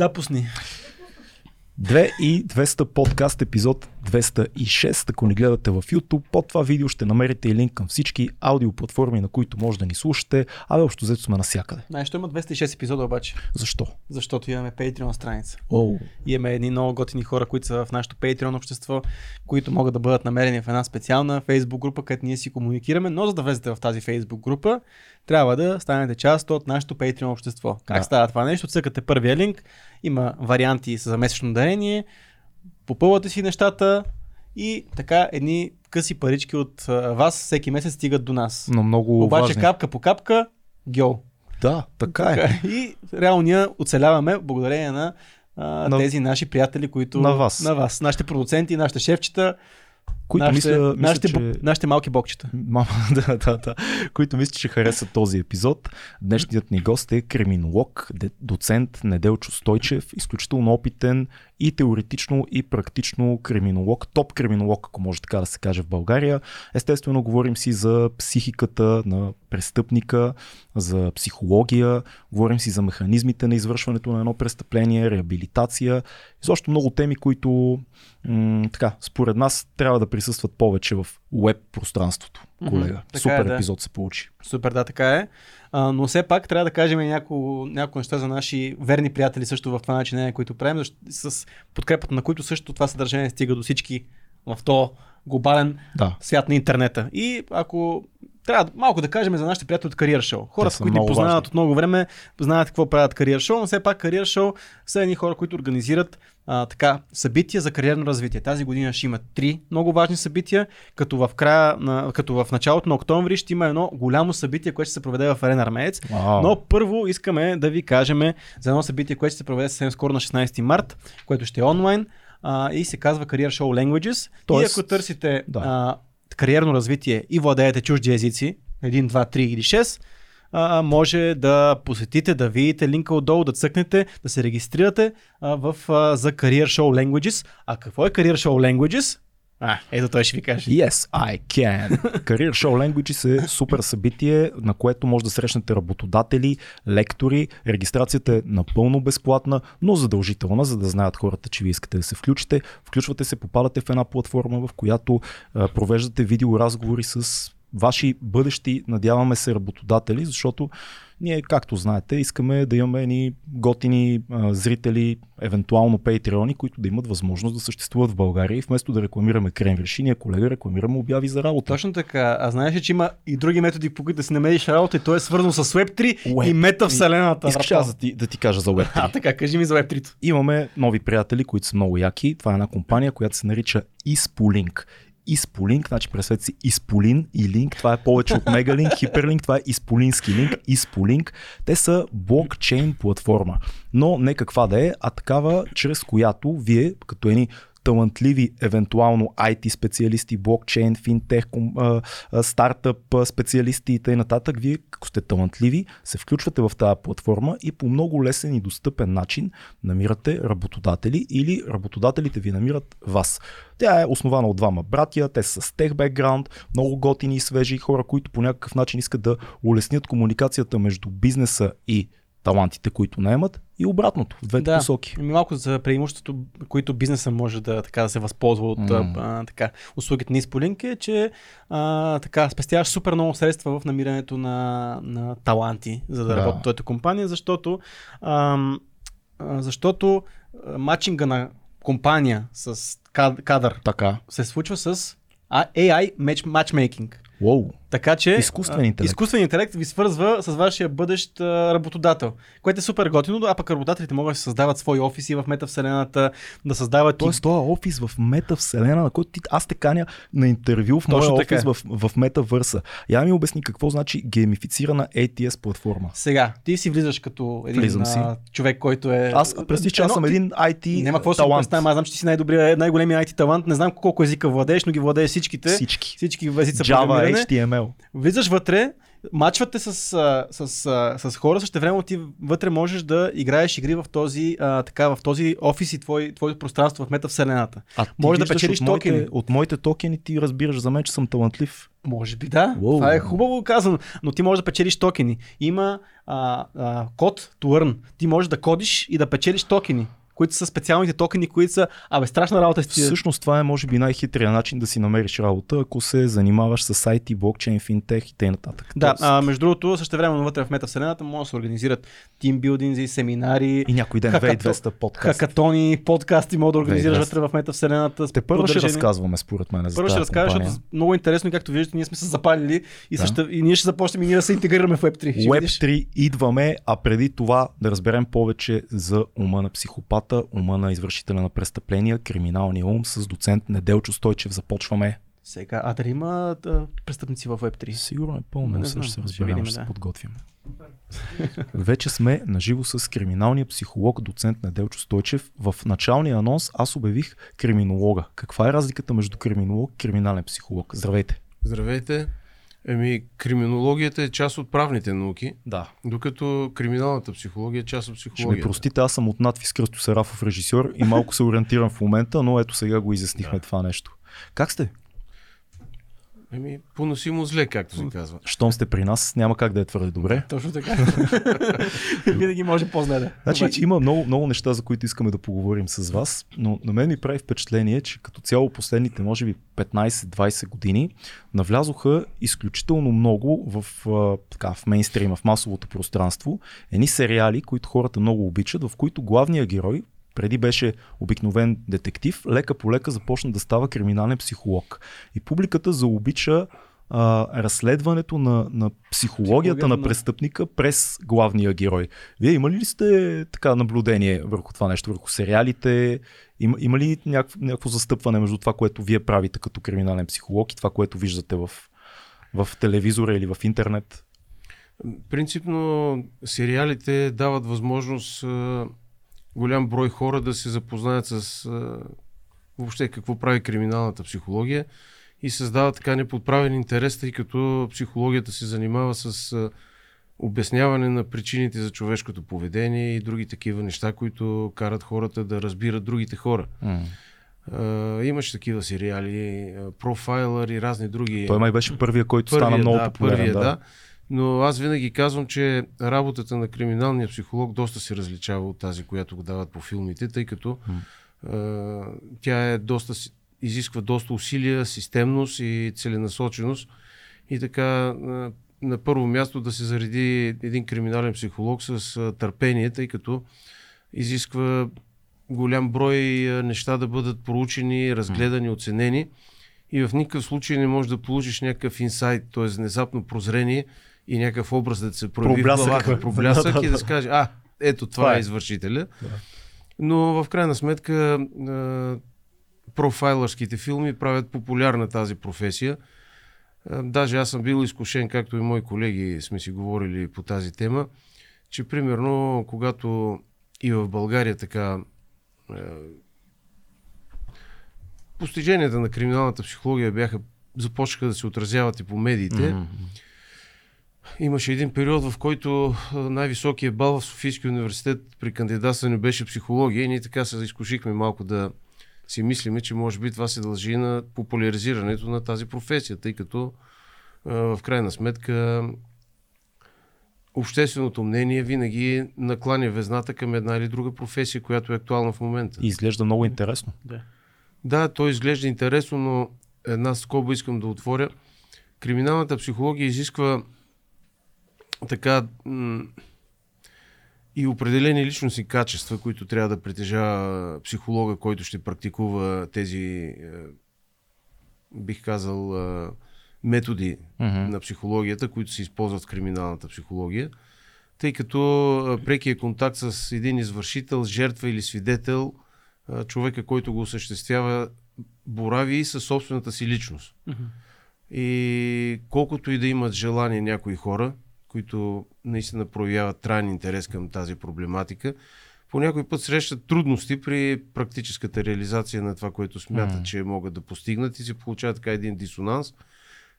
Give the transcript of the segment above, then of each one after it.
Да, пусни. 2 и 200 подкаст епизод 206. Ако ни гледате в YouTube, под това видео ще намерите и линк към всички аудиоплатформи, на които може да ни слушате, а общо взето сме навсякъде. Знаеш, има 206 епизода обаче, Защо? защото имаме Patreon страница. И имаме едни много готини хора, които са в нашото Patreon общество, които могат да бъдат намерени в една специална Facebook група, където ние си комуникираме, но за да влезете в тази Facebook група, трябва да станете част от нашото Patreon общество. Как Да. става това нещо? Цъкате първия линк, има варианти за месечно дарение, попълвате си нещата и така едни къси парички от вас всеки месец стигат до нас. но много Обаче важни. капка по капка, гьол. Да, така е. И реално ние оцеляваме благодарение на, а, на тези наши приятели, които... На вас. На вас. Нашите продуценти, нашите шефчета, Които нашите, мисля, мисля нашите, че... нашите малки бокчета. Мама, да, да, да. Които мисля, че харесат този епизод. Днешният ни гост е криминолог, доцент Неделчо Стойчев, изключително опитен и теоретично и практично криминолог, топ криминолог, ако може така да се каже в България. Естествено, говорим си за психиката на престъпника, за психология, говорим си за механизмите на извършването на едно престъпление, реабилитация и също много теми, които м- така, според нас трябва да присъстват повече в веб пространството, колега. така Супер е, да. епизод се получи. Супер, да, така е. А, но все пак трябва да кажем няколко, няколко неща за наши верни приятели също в това начинение, които правим, с подкрепата на които също това съдържание стига до всички в то глобален Да. свят на интернета. И ако трябва малко да кажем за нашите приятели от Кариер Шоу. Хората, които ни познават важни. от много време, знаят какво правят Кариер Шоу, но все пак Кариер Шоу са едни хора, които организират а, така, събития за кариерно развитие. Тази година ще има три много важни събития, като в, края на, като в началото на октомври ще има едно голямо събитие, което ще се проведе в Арена Армеец. Вау. Но първо искаме да ви кажем за едно събитие, което ще се проведе съвсем скоро на 16 март, което ще е онлайн а, и се казва Career Show Languages. Тоест- и ако търсите Да. а, кариерно развитие и владеете чужди езици, 1, 2, 3 или 6, а, може да посетите, да видите линка отдолу, да цъкнете, да се регистрирате а, в, а, за Career Show Languages. А какво е Career Show Languages? А, ето той ще ви каже. Yes, I can. Career Show Languages е супер събитие, на което може да срещнете работодатели, лектори. Регистрацията е напълно безплатна, но задължителна, за да знаят хората, че вие искате да се включите. Включвате се, попадате в една платформа, в която а, провеждате видеоразговори с ваши бъдещи, надяваме се, работодатели, защото ние, както знаете, искаме да имаме едни готини а, зрители, евентуално патреони, които да имат възможност да съществуват в България и вместо да рекламираме кремвирши, ние колега рекламираме обяви за работа. Точно така. А знаеш ли, че има и други методи, по които да си намериш работа и то е свързано с Web3 Web3. и метавселената. Искаш аз да ти, да ти кажа за Web3. А, така, кажи ми за Web3. Имаме нови приятели, които са много яки. Това е една компания, която се нарича Ispoliink. Ispoliink, значи представете си Ispolin и линк, това е повече от Мегалинк, Хиперлинк, това е Isполински линк, Ispoliink. Те са блокчейн платформа, но не каква да е, а такава, чрез която вие, като едни талантливи, евентуално IT специалисти, блокчейн, финтех, стартъп специалисти и т.н. Вие, ако сте талантливи, се включвате в тази платформа и по много лесен и достъпен начин намирате работодатели или работодателите ви намират вас. Тя е основана от двама братия, те са с тех бекграунд, много готини и свежи хора, които по някакъв начин искат да улеснят комуникацията между бизнеса и талантите, които наемат и обратното, в двете Да. посоки. Ами малко за преимуществото, които бизнеса може да, така, да се възползва от М. а, така, услугите на Исполинк е, че а, така, спестяваш супер много средства в намирането на, на таланти, за да, Да. работи твоята компания, защото, а, защото матчинга на компания с кад- кадър Така. се случва с AI match- matchmaking. Уоу. Така че Изкуствен интелект. изкуствен интелект ви свързва с вашия бъдещ а, работодател, което е супер готино, а пък работодателите могат да създават свои офиси в метавселената, да създават и Тоест, този офис в метавселена, на който ти, аз те каня на интервю в моя офис в, в метавърса. Я ми обясни какво значи геймифицирана ATS платформа. Сега, ти си влизаш като един Влизам си. а, човек, който е... Аз представи, че аз съм един IT Няма какво талант. представям, аз знам, че ти си най-добрия, най-големия IT талант, не знам колко езика владееш, но ги владееш всичките. Всички. Всички езици Java, програмиране. HTML. Влизаш вътре мачвате с, с, а, с хора, също време ти вътре можеш да играеш игри в този, а, така, в този офис и твой, твое пространство в метавселената. А Може да печелиш от моите, токени. От моите токени ти разбираш за мен, че съм талантлив. Може би да. Уоу. Това е хубаво казано, но ти можеш да печелиш токени. Има а, а, код to earn. Ти можеш да кодиш и да печелиш токени, които са специалните токени, които са, абе, страшна работа си. Всъщност това е може би най-хитрия начин да си намериш работа, ако се занимаваш с IT, блокчейн, финтех и т.н. Да, а, между другото, също време вътре в метавселената може да се организират тимбилдинзи, семинари, И някой ден Хакато- V200 подкаст. хакатони, подкасти може да организираш 200. вътре в метавселената. Те първо ще разказваме според мен Първо ще разкажа, защото много интересно, както виждате, ние сме се запалили и, Да. също, и ние ще започнем и ние да се интегрираме в Web3. Ще видиш. Web3 идваме, а преди това да разберем повече за ума на психопата, ума на извършителя на престъпления, криминалния ум с доцент Неделчо Стойчев. Започваме. Сега, а дали има да, престъпници в Web3? Сигурно е пълно, Не не знам, ще се ще разберем, видим, ще се да. подготвим. Вече сме наживо с криминалния психолог, доцент Неделчо Стойчев. В началния анонс аз обявих криминолога. Каква е разликата между криминолог и криминален психолог? Здравейте. Здравейте. Еми, криминологията е част от правните науки, Да. докато криминалната психология е част от Ще ми психологията. простите, аз съм от надвис Кръсто Сарафов режисьор и малко се ориентирам в момента, но ето сега го изяснихме Да. това нещо. Как сте? Еми, поносимо зле, както се казва. Щом сте при нас, няма как да е твърде добре. Точно така. Винаги може по-зле да. Значи Обаче- има много, много неща, за които искаме да поговорим с вас, но на мен ми прави впечатление, че като цяло последните, може би 15-20 години, навлязоха изключително много в, така, в мейнстрима, в масовото пространство, едни сериали, които хората много обичат, в които главният герой, преди беше обикновен детектив, лека по лека започна да става криминален психолог. И публиката заобича а, разследването на, на психологията на на- престъпника през главния герой. Вие имали ли сте така наблюдение върху това нещо, върху сериалите? Има, има ли някакво, някакво застъпване между това, което вие правите като криминален психолог и това, което виждате в, в телевизора или в интернет? Принципно, сериалите дават възможност голям брой хора да се запознаят с а, въобще какво прави криминалната психология и създават така неподправен интерес, тъй като психологията се занимава с а, обясняване на причините за човешкото поведение и други такива неща, които карат хората да разбират другите хора. А, имаше такива сериали, Profiler и разни други. Той май беше първия, който стана много да, популярен. първия, да. да. Но аз винаги казвам, че работата на криминалния психолог доста се различава от тази, която го дават по филмите, тъй като а, тя е доста, изисква доста усилия, системност и целенасоченост. И така, а, на първо място да се зареди един криминален психолог с а, търпение, тъй като изисква голям брой неща да бъдат проучени, разгледани, оценени. И в никакъв случай не можеш да получиш някакъв инсайт, т.е. внезапно прозрение и някакъв образ да се прояви Проблясък. в главата, проблясък Да, да, и да да. се каже, а, ето това, Това е е. извършителя. Но в крайна сметка профайлърските филми правят популярна тази професия. Даже аз съм бил изкушен, както и мои колеги сме си говорили по тази тема, че примерно когато и в България така постиженията на криминалната психология бяха започнаха да се отразяват и по медиите. Мгм. Имаше един период, в който а, най-високият бал в Софийския университет при кандидатстване беше психология и ние така се изкушихме малко да си мислиме, че може би това се дължи на популяризирането на тази професия, тъй като в крайна сметка общественото мнение винаги накланя везната към една или друга професия, която е актуална в момента. И изглежда много интересно. Да. Да, то изглежда интересно, но една скоба искам да отворя. Криминалната психология изисква така и определени личностни качества, които трябва да притежава психолога, който ще практикува тези, е, бих казал, е, методи Мгм. на психологията, които се използват в криминалната психология, тъй като а, прекия контакт с един извършител, жертва или свидетел, човека, който го осъществява, борави и със собствената си личност. И колкото и да имат желание някои хора, които наистина проявяват траен интерес към тази проблематика, по някой път срещат трудности при практическата реализация на това, което смятат, Мгм. че могат да постигнат и се получава така един дисонанс.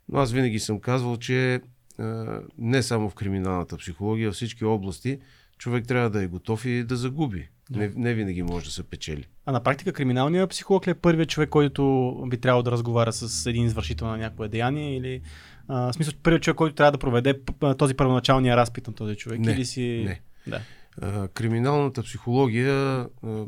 Но аз винаги съм казвал, че а, не само в криминалната психология, във всички области, човек трябва да е готов и да загуби. Не, не винаги може да се печели. А на практика криминалният психолог ли е първият човек, който би трябвало да разговаря с един извършител на някое деяние или а, в смисъл първият човек, който трябва да проведе този първоначалния разпит на този човек Не, или си... не. Да. А, криминалната психология а,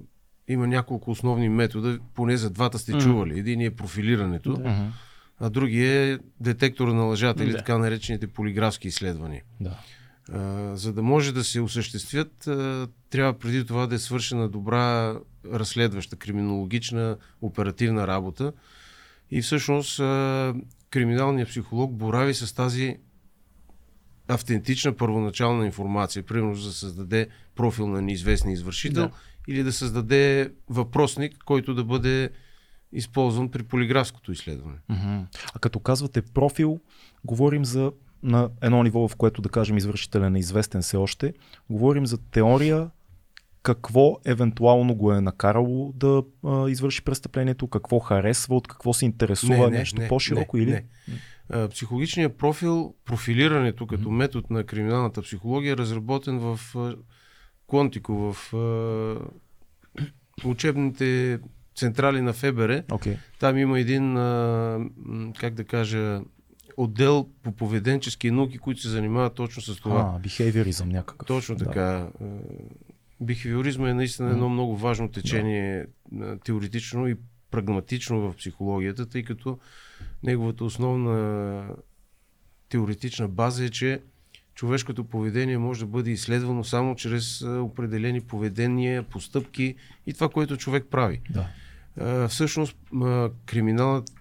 има няколко основни метода, поне за двата сте Мгм. чували. Един е профилирането, Да. а други е детектор на лъжата или Да. така наречените полиграфски изследвания. Да. А, за да може да се осъществят, а, трябва преди това да е свършена добра разследваща, криминологична, оперативна работа. И всъщност а, криминалният психолог борави с тази автентична първоначална информация, примерно за да създаде профил на неизвестния извършител Да. или да създаде въпросник, който да бъде използван при полиграфското изследване. А като казвате профил, говорим за на едно ниво, в което да кажем извършителя е неизвестен все още, говорим за теория какво евентуално го е накарало да а, извърши престъплението, какво харесва, от какво се интересува, нещо по-широко не, или? Не. А, Психологичният профил, профилирането като Мгм. метод на криминалната психология е разработен в а, Контико, в а, учебните централи на ФБР. Окей. Там има един, а, как да кажа, отдел по поведенчески науки, които се занимават точно с това. А, бихейвиоризъм някакъв. Точно Да. така. Е, Бихевиоризма е наистина едно много важно течение е, теоретично и прагматично в психологията, тъй като неговата основна теоретична база е, че човешкото поведение може да бъде изследвано само чрез определени поведения, постъпки и това, което човек прави. Да. А, всъщност а, криминалът,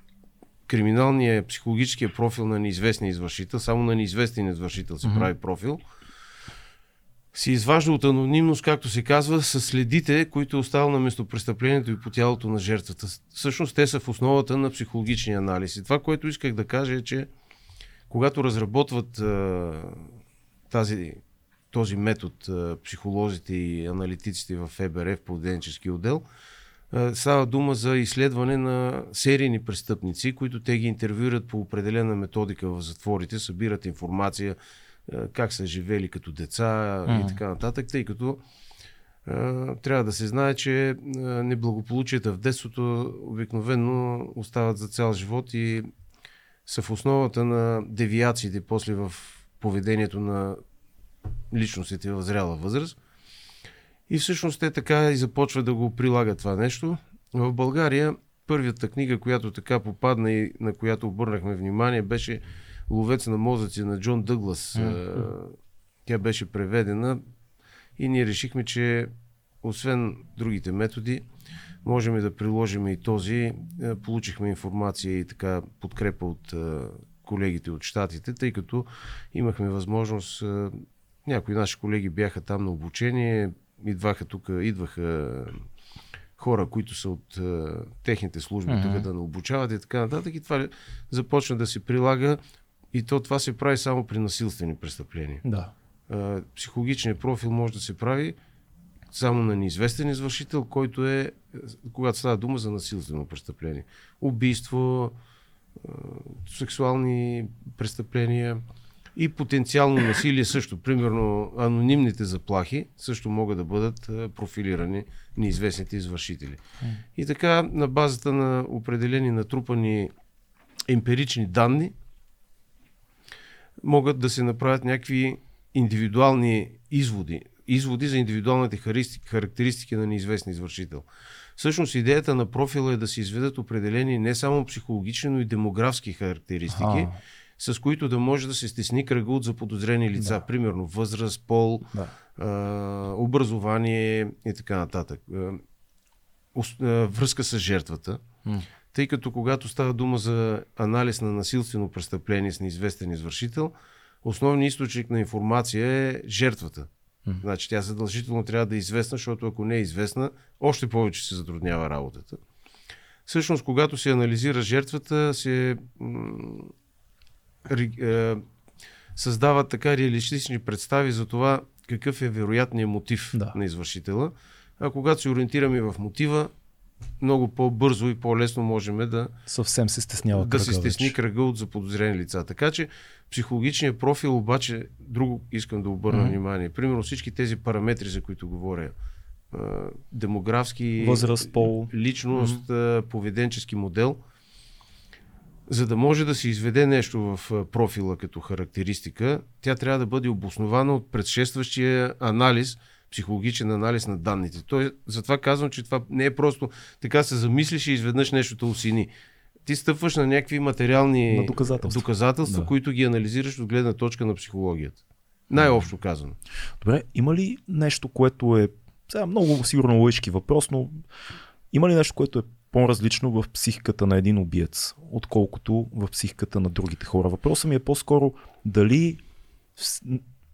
криминалният психологическия профил на неизвестния извършител, само на неизвестен извършител се Мгм. прави профил, се изважда от анонимност, както се казва, с следите, които е оставил на местопрестъплението и по тялото на жертвата. Всъщност те са в основата на психологичния анализ. И това, което исках да кажа е, че когато разработват а, тази, този метод а, психолозите и аналитиците в ФБР, в поведенчески отдел, а, става дума за изследване на серийни престъпници, които те ги интервюират по определена методика в затворите, събират информация как са живели като деца Мгм. и така нататък, тъй като трябва да се знае, че неблагополучията в детството обикновено остават за цял живот и са в основата на девиациите после в поведението на личностите в зряла възраст. И всъщност те така и започват да го прилагат това нещо. В България първата книга, която така попадна и на която обърнахме внимание, беше Ловец на мозъци на Джон Дъглас. Е, Тя беше преведена и ние решихме, че освен другите методи, можем да приложим и този. Е, Получихме информация и така подкрепа от е, колегите от щатите, тъй като имахме възможност. Някои наши колеги бяха там на обучение, идваха тук, идваха хора, които са от е, техните служби Мгм. тук да не обучават и така нататък. И това започна да се прилага и то това се прави само при насилствени престъпления. Да. А, психологичният профил може да се прави само на неизвестен извършител, който е, когато става дума за насилствено престъпление. Убийство, сексуални престъпления и потенциално насилие също. Примерно анонимните заплахи също могат да бъдат профилирани неизвестните извършители. И така, на базата на определени натрупани емпирични данни, могат да се направят някакви индивидуални изводи. Изводи за индивидуалните характеристики на неизвестен извършител. Всъщност идеята на профила е да се изведат определени не само психологични, но и демографски характеристики, А. с които да може да се стесни кръга от заподозрени лица. Да. Примерно възраст, пол, Да. а, образование и така нататък. А, ос- а, връзка с жертвата. М. Тъй като когато става дума за анализ на насилствено престъпление с неизвестен извършител, основният източник на информация е жертвата. Значи тя задължително трябва да е известна, защото ако не е известна, още повече се затруднява работата. Всъщност, когато се анализира жертвата, се м- е, създават така реалистични представи за това какъв е вероятният мотив Да. на извършителя. А когато се ориентираме в мотива, много по-бързо и по-лесно можем да, Съвсем се стеснява да се стесни вече. кръга от заподозрени лица. Така че психологичният профил обаче, друго искам да обърна Мгм. внимание. Примерно всички тези параметри, за които говоря, демографски, Възраст, пол. личност, а, поведенчески модел, за да може да се изведе нещо в профила като характеристика, тя трябва да бъде обоснована от предшестващия анализ, психологичен анализ на данните. Той, затова казвам, че това не е просто така се замислиш и изведнъж нещо те усини. Ти стъпваш на някакви материални На доказателства. доказателства Да. които ги анализираш от гледна точка на психологията. Най-общо казано. Добре, има ли нещо, което е сега много сигурно лъжки въпрос, но има ли нещо, което е по-различно в психиката на един убиец, отколкото в психиката на другите хора? Въпросът ми е по-скоро дали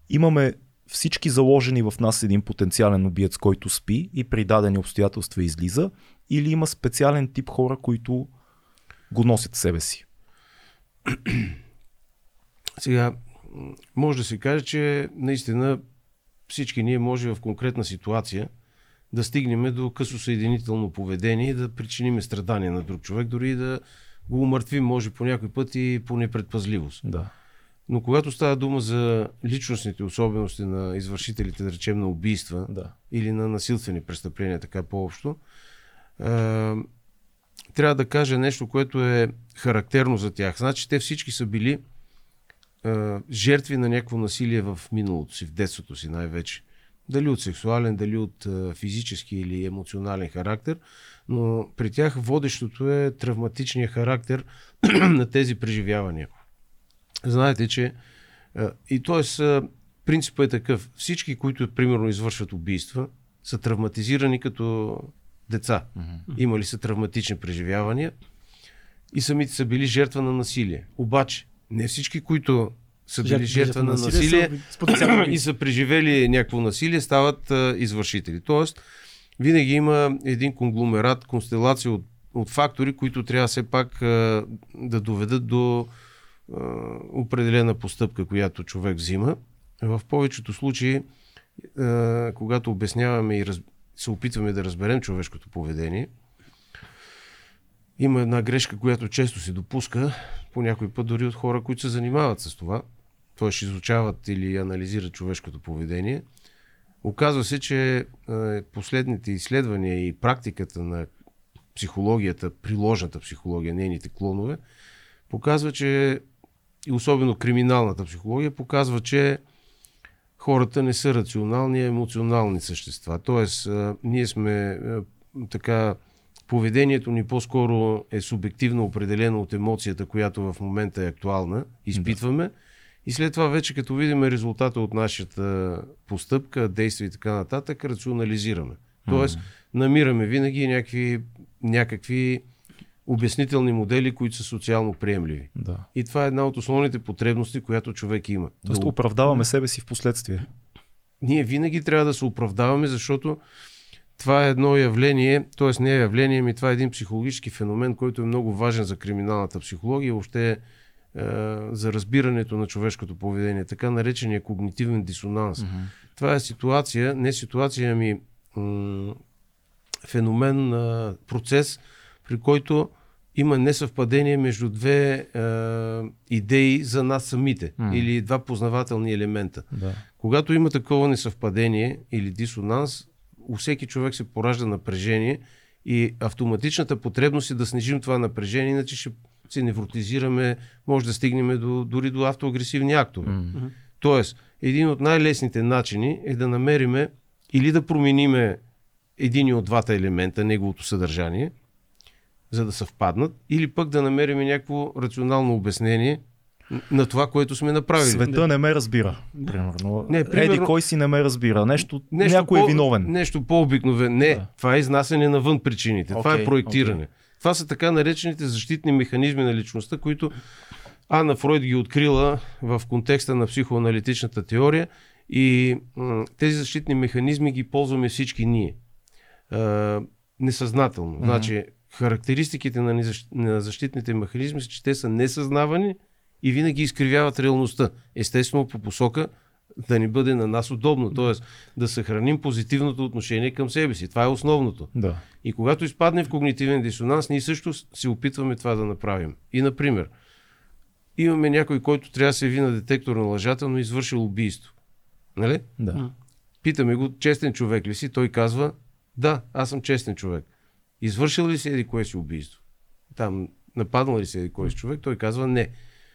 имаме всички заложени в нас един потенциален убиец, който спи и при дадени обстоятелства излиза, или има специален тип хора, които го носят в себе си? Сега, може да се каже, че наистина всички ние може в конкретна ситуация да стигнем до късосъединително поведение и да причиним страдания на друг човек, дори и да го умъртвим, може по някой път и по непредпазливост. Да. Но когато става дума за личностните особености на извършителите, да речем, на убийства Да. или на насилствени престъпления, така по-общо, трябва да кажа нещо, което е характерно за тях. Значи те всички са били а, жертви на някакво насилие в миналото си, в детството си най-вече. Дали от сексуален, дали от а, физически или емоционален характер, но при тях водещото е травматичният характер на тези преживявания. Знаете, че и т.е. принципът е такъв. Всички, които примерно извършват убийства, са травматизирани като деца. Имали са травматични преживявания и самите са били жертва на насилие. Обаче, не всички, които са били жертва на насилие са с потенциално и са преживели някакво насилие, стават а, извършители. Тоест, винаги има един конгломерат, констелация от, от фактори, които трябва все пак а, да доведат до определена постъпка, която човек взима. В повечето случаи, когато обясняваме и се опитваме да разберем човешкото поведение, има една грешка, която често се допуска, по някой път дори от хора, които се занимават с това, т.е. изучават или анализират човешкото поведение. Оказва се, че последните изследвания и практиката на психологията, приложната психология, нейните клонове, показва, че и особено криминалната психология показва, че хората не са рационални, а емоционални същества. Тоест, ние сме така, поведението ни по-скоро е субективно определено от емоцията, която в момента е актуална, изпитваме. И след това вече като видим резултата от нашата постъпка, действие и така нататък, рационализираме. Тоест, намираме винаги някакви, някакви обяснителни модели, които са социално приемливи. да. И това е една от основните потребности, която човек има. Тоест Да оправдаваме себе си в последствие. ние винаги трябва да се оправдаваме, защото това е едно явление, т.е. не е явление, ми това е един психологически феномен, който е много важен за криминалната психология, въобще е, за разбирането на човешкото поведение, така наречения когнитивен дисонанс. Mm-hmm. Това е ситуация, не ситуация, ами м- феномен, а, процес, при който има несъвпадение между две а, идеи за нас самите Мгм. или два познавателни елемента. Да. Когато има такова несъвпадение или дисонанс, у всеки човек се поражда напрежение и автоматичната потребност е да снижим това напрежение, иначе ще се невротизираме, може да стигнем до, дори до автоагресивни актове. М. Тоест, един от най-лесните начини е да намериме или да промениме един от двата елемента, неговото съдържание, за да съвпаднат, или пък да намерим някакво рационално обяснение на това, което сме направили. Света не ме разбира. Примерно. Не, Еди примерно- кой си не ме разбира. Нещо, някой е виновен. Нещо по-обикновен. Не, Да. това е изнасяне навън причините. това е проектиране. Това са така наречените защитни механизми на личността, които Ана Фройд ги открила в контекста на психоаналитичната теория и м- тези защитни механизми ги ползваме всички ние. А, несъзнателно. Значи, характеристиките на, незащ... на защитните механизми са, че те са несъзнавани и винаги изкривяват реалността. Естествено по посока да ни бъде на нас удобно. Тоест да съхраним позитивното отношение към себе си. Това е основното. Да. И когато изпадне в когнитивен дисонанс, ние също се опитваме това да направим. И, например, имаме някой, който трябва да се яви на детектор на лъжата, но е извършил убийство. Нали? Да. Питаме го, честен човек ли си? Той казва, да, аз съм честен човек. Извършил ли си еди кое си убийство? Там нападнал ли си еди кой си човек? Той казва не.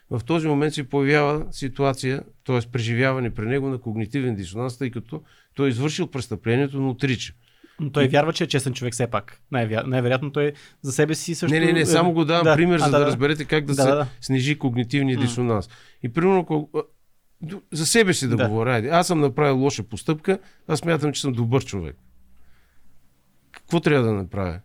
В този момент се появява ситуация, т.е. преживяване при него на когнитивен дисонанс, тъй като той е извършил престъплението, но отрича. Но той вярва, че е честен човек все пак. Най-вероятно, най-вероятно той за себе си също... Не, не, не, само го давам Да. пример, А, за да, да, да. разберете как да, Да, се да, да. снижи когнитивния дисонанс. И примерно, ако- а, д- за себе си да, Да. говоря, аз съм направил лоша постъпка, аз смятам, че съм добър човек. Какво трябва да направя?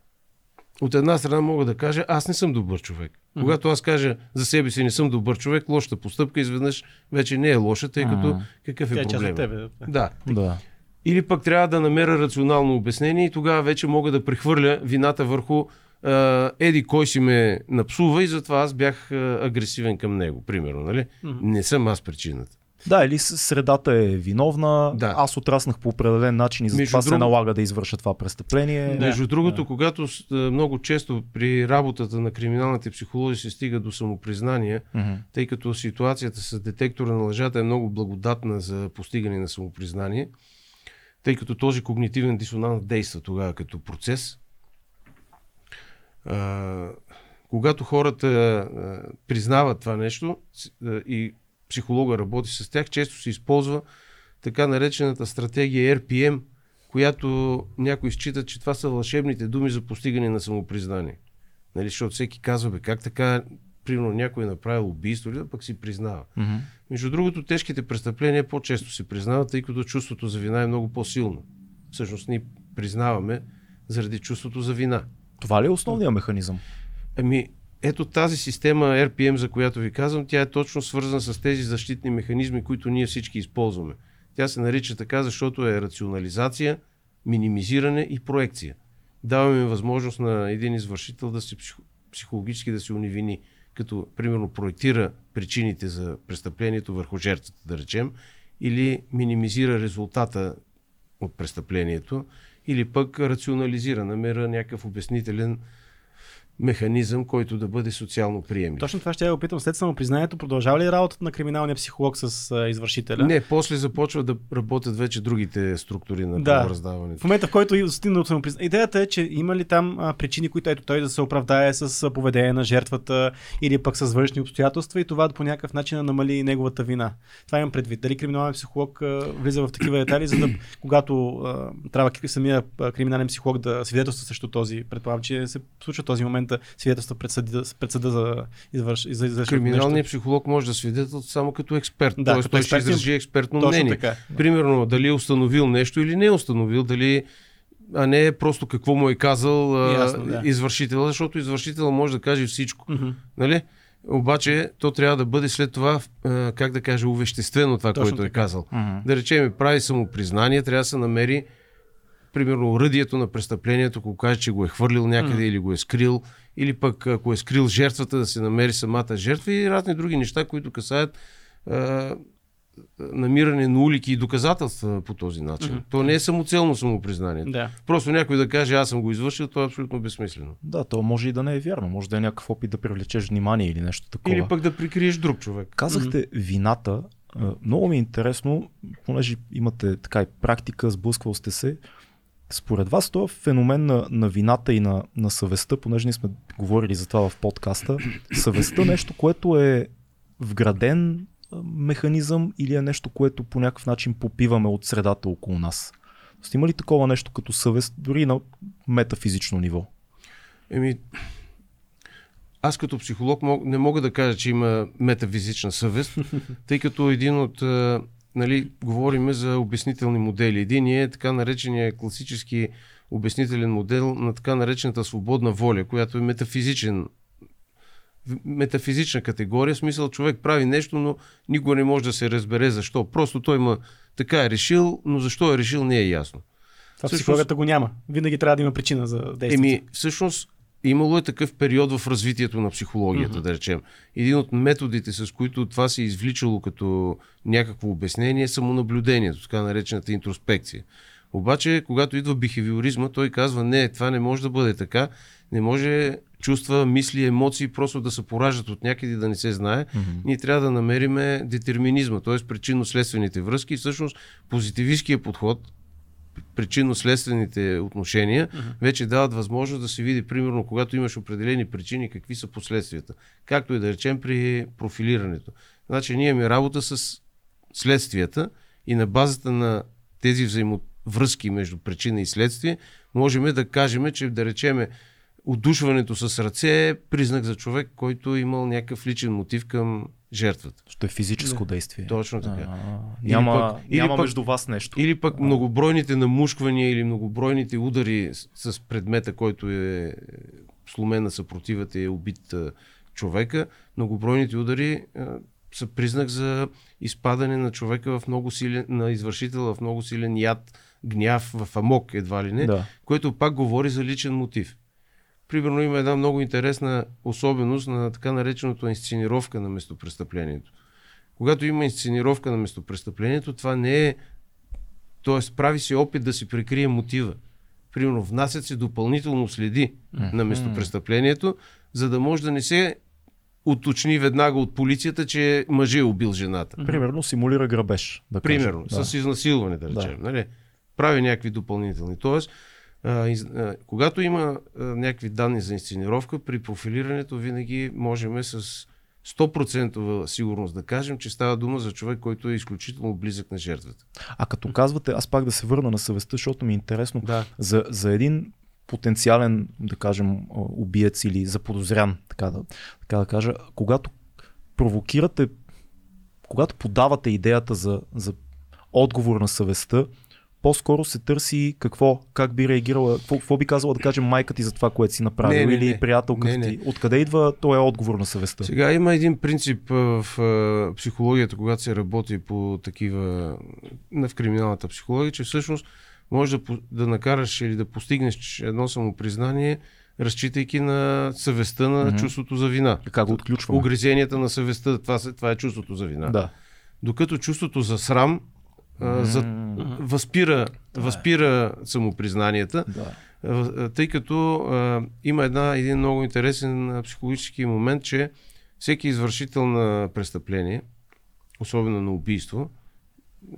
От една страна мога да кажа, аз не съм добър човек. Когато аз кажа за себе си не съм добър човек, лошата постъпка изведнъж вече не е лоша, тъй като Мгм. какъв Тя е е част от проблемът? тебе. Да. Да. Или пък трябва да намеря рационално обяснение и тогава вече мога да прехвърля вината върху а, еди кой си ме напсува и затова аз бях агресивен към него, примерно, нали? Не съм аз причината. Да, или средата е виновна, Да. аз отраснах по определен начин и Между затова се друго- налага да извърша това престъпление. Да. Между другото, когато с- а, много често при работата на криминалните психолози се стига до самопризнание, Мгм. тъй като ситуацията с детектора на лъжата е много благодатна за постигане на самопризнание, тъй като този когнитивен дисонанс действа тогава като процес. А, когато хората а, признават това нещо а, и психолога работи с тях, често се използва така наречената стратегия RPM, която някои считат, че това са вълшебните думи за постигане на самопризнание. Нали, защото всеки казва, бе, как така, примерно някой е направил убийство, или да пък си признава. Мгм. Между другото, тежките престъпления по-често се признават, тъй като чувството за вина е много по-силно. Всъщност ние признаваме заради чувството за вина. Това ли е основният механизъм? Ами, ето тази система RPM, за която ви казвам, тя е точно свързана с тези защитни механизми, които ние всички използваме. Тя се нарича така, защото е рационализация, минимизиране и проекция. Даваме възможност на един извършител да се психо- психологически да се унивини, като примерно проектира причините за престъплението върху жертвата, да речем, или минимизира резултата от престъплението, или пък рационализира, намира някакъв обяснителен механизъм, който да бъде социално приемлив. Точно това ще я опитам. След самопризнанието продължава ли работата на криминалния психолог с а, извършителя? Не, после започват да работят вече другите структури на Да. правораздаването. В момента, в който стигна до самопризнание. Идеята е, че има ли там а, причини, които ето той да се оправдае с поведение на жертвата или пък с външни обстоятелства и това по някакъв начин да намали неговата вина. Това имам предвид. Дали криминален психолог а, влиза в такива детайли, за да когато а, трябва самия криминален психолог да свидетелства срещу този, предполагам, че се случва този момент да свидетелства пред съда, пред съда за извърш, за на Криминалният нещо. психолог може да свидетелства само като експерт. Да, Тоест, като той ще експерт, изрази експертно Точно мнение. така. Примерно, дали е установил нещо или не е установил, дали а не е просто какво му е казал Ясно, да. извършителя, защото извършителя може да каже всичко. Мгм. Нали? Обаче, то трябва да бъде след това, как да кажа, увеществено това, Точно което е така. казал. Мгм. Да речем, прави самопризнание, трябва да се намери примерно уръдието на престъплението, ако каже, че го е хвърлил някъде или го е скрил, или пък ако е скрил жертвата, да се намери самата жертва и разни други неща, които касаят а, намиране на улики и доказателства по този начин. То не е самоцелно самопризнание. Да. Просто някой да каже, аз съм го извършил, това е абсолютно безсмислено. Да, то може и да не е вярно. Може да е някакъв опит да привлечеш внимание или нещо такова. Или пък да прикриеш друг човек. Казахте вината. А, Много ми е интересно, понеже имате така и практика, сблъсквал сте се. Според вас този феномен на, на вината и на, на съвестта, понеже ние сме говорили за това в подкаста, съвестта нещо, което е вграден механизъм или е нещо, което по някакъв начин попиваме от средата около нас? Тоест, Има ли такова нещо като съвест, дори на метафизично ниво? Еми, аз като психолог не мога да кажа, че има метафизична съвест, тъй като един от, нали, говориме за обяснителни модели. Един е така наречения класически обяснителен модел на така наречената свободна воля, която е метафизичен метафизична категория, смисъл човек прави нещо, но никога не може да се разбере защо. Просто той има така е решил, но защо е решил не е ясно. Това Всъщност- психологията го няма. Винаги трябва да има причина за действието. Еми, всъщност, имало е такъв период в развитието на психологията, mm-hmm. да речем. Един от методите, с които това се е извличало като някакво обяснение, е самонаблюдението, така наречената интроспекция. Обаче, когато идва бихевиоризма, той казва, не, това не може да бъде така, не може чувства, мисли, емоции просто да се пораждат от някъде да не се знае. Mm-hmm. Ние трябва да намериме детерминизма, т.е. причинно-следствените връзки. И всъщност позитивистския подход, причинно-следствените отношения, uh-huh. вече дават възможност да се види, примерно, когато имаш определени причини, какви са последствията. Както и да речем при профилирането. Значи ние имаме работа с следствията и на базата на тези взаимовръзки между причина и следствие, можем да кажем, че да речеме Отдушването с ръце е признак за човек, който е имал някакъв личен мотив към жертвата. Що е физическо да. действие. Точно така. А, няма пък, или няма пък, между вас нещо. Или пък а. многобройните намушквания или многобройните удари с, с предмета, който е сломена съпротивата и е убит а, човека, многобройните удари а, са признак за изпадане на човека в много силен, на извършител в много силен яд, гняв, в амок едва ли не, да. което пак говори за личен мотив. Примерно има една много интересна особеност на така нареченото инсценировка на местопрестъплението. Когато има инсценировка на местопрестъплението, това не е. Тоест, прави се опит да се прикрие мотива. Примерно, внасят се допълнително следи mm-hmm. на местопрестъплението, за да може да не се уточни веднага от полицията, че мъже е убил жената. Примерно симулира грабеж. Да Примерно, да. с изнасилване, да речем. Да. Нали? Прави някакви допълнителни. Тоест, когато има някакви данни за инсценировка, при профилирането винаги можем с 100% сигурност да кажем, че става дума за човек, който е изключително близък на жертвата. А като казвате, аз пак да се върна на съвестта, защото ми е интересно, да. за, за един потенциален, да кажем, убиец или заподозрян, така да, така да кажа, когато провокирате, когато подавате идеята за, за отговор на съвестта, по-скоро се търси какво, как би реагирала, какво, какво би казала да кажем майка ти за това, което си направил не, не, или не, приятелката не, не. ти. Откъде идва този отговор на съвестта? Сега има един принцип в психологията, когато се работи по такива, в криминалната психология, че всъщност може да, да накараш или да постигнеш едно самопризнание, разчитайки на съвестта на mm-hmm. чувството за вина. Как го отключваме? Огрезенията на съвестта, това, това е чувството за вина. Да. Докато чувството за срам за, възпира, възпира самопризнанията, да. тъй като а, има една, един много интересен психологически момент, че всеки извършител на престъпление, особено на убийство,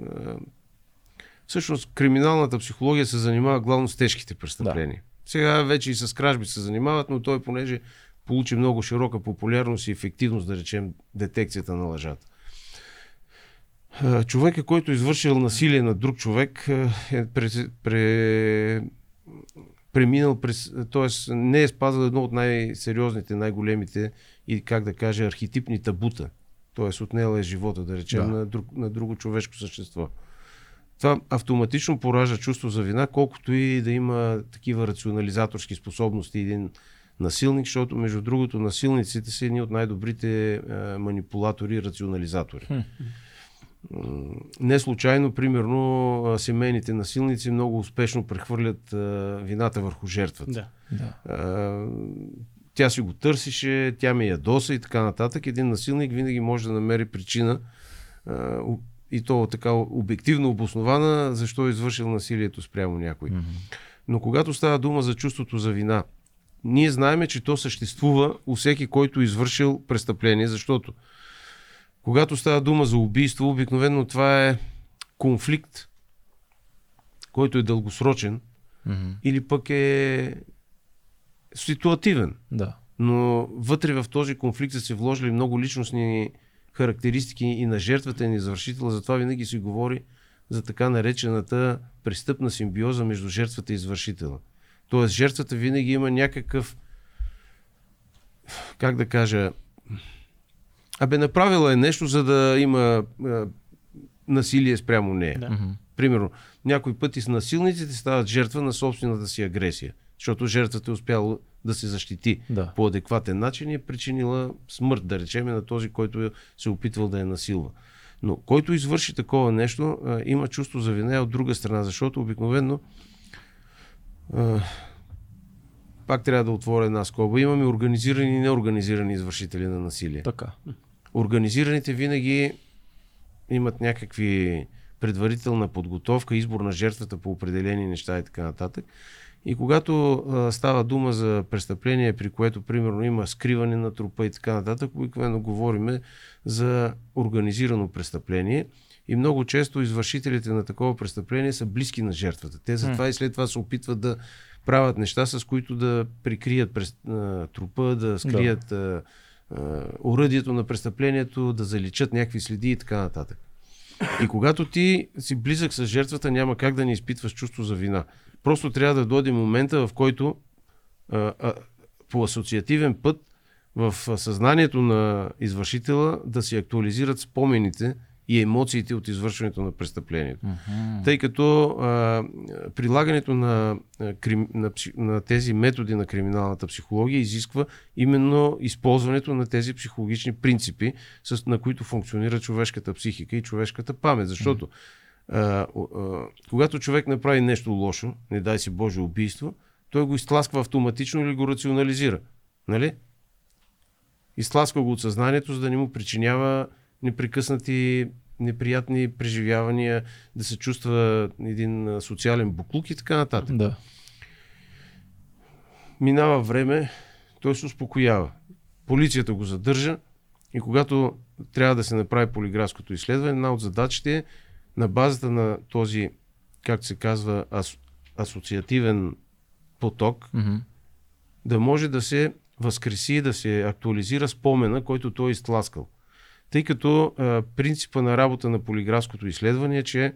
а, всъщност криминалната психология се занимава главно с тежките престъпления. Да. Сега вече и с кражби се занимават, но той понеже получи много широка популярност и ефективност, да речем, детекцията на лъжата. Човека, който е извършил насилие на друг човек, е пре, пре, преминал през, т.е. не е спазал едно от най-сериозните, най-големите и как да кажа архетипни табута. Т.е. отнел е живота, да речем, да. На, друг, на друго човешко същество. Това автоматично поражда чувство за вина, колкото и да има такива рационализаторски способности един насилник, защото между другото насилниците са едни от най-добрите е, манипулатори и рационализатори. Хм. Не случайно, примерно, семейните насилници много успешно прехвърлят вината върху жертвата. Да. да. Тя си го търсише, тя ме ядоса и така нататък. Един насилник винаги може да намери причина и то така обективно обоснована, защо е извършил насилието спрямо някой. Mm-hmm. Но когато става дума за чувството за вина, ние знаеме, че то съществува у всеки, който е извършил престъпление, защото когато става дума за убийство, обикновено това е конфликт, който е дългосрочен mm-hmm. или пък е ситуативен. Да. Но вътре в този конфликт са се вложили много личностни характеристики и на жертвата и на извършителя. Затова винаги се говори за така наречената престъпна симбиоза между жертвата и извършителя. Тоест жертвата винаги има някакъв, как да кажа, Абе, направила е нещо, за да има а, насилие спрямо нея. Да. Примерно, някои пъти с насилниците стават жертва на собствената си агресия, защото жертвата е успяла да се защити да. по адекватен начин и е причинила смърт, да речем, на този, който се е опитвал да я насилва. Но който извърши такова нещо, а, има чувство за вина от друга страна, защото обикновено а, пак трябва да отворя една скоба. Имаме организирани и неорганизирани извършители на насилие. Така. Организираните винаги имат някакви предварителна подготовка, избор на жертвата по определени неща и така нататък. И когато а, става дума за престъпление, при което примерно има скриване на трупа и така нататък, обикновено говориме за организирано престъпление. И много често извършителите на такова престъпление са близки на жертвата. Те затова и след това се опитват да правят неща, с които да прикрият през, а, трупа, да скрият да. Оръдието на престъплението, да заличат някакви следи и така нататък. И когато ти си близък с жертвата, няма как да не изпитваш чувство за вина. Просто трябва да дойде момента, в който а, а, по асоциативен път в съзнанието на извършителя да си актуализират спомените и емоциите от извършването на престъплението. Мгм. Тъй като а, прилагането на, крим, на, на тези методи на криминалната психология изисква именно използването на тези психологични принципи, с, на които функционира човешката психика и човешката памет. Защото а, а, когато човек направи нещо лошо, не дай си Боже убийство, той го изтласква автоматично или го рационализира. Нали? Изтласква го от съзнанието, за да не му причинява непрекъснати неприятни преживявания, да се чувства един социален буклук и така нататък. Да. Минава време, той се успокоява. Полицията го задържа и когато трябва да се направи полиграфското изследване, една от задачите е на базата на този, както се казва, ас, асоциативен поток, Мгм. да може да се възкреси, да се актуализира спомена, който той е изтласкал. Тъй като а, принципа на работа на полиграфското изследване е, че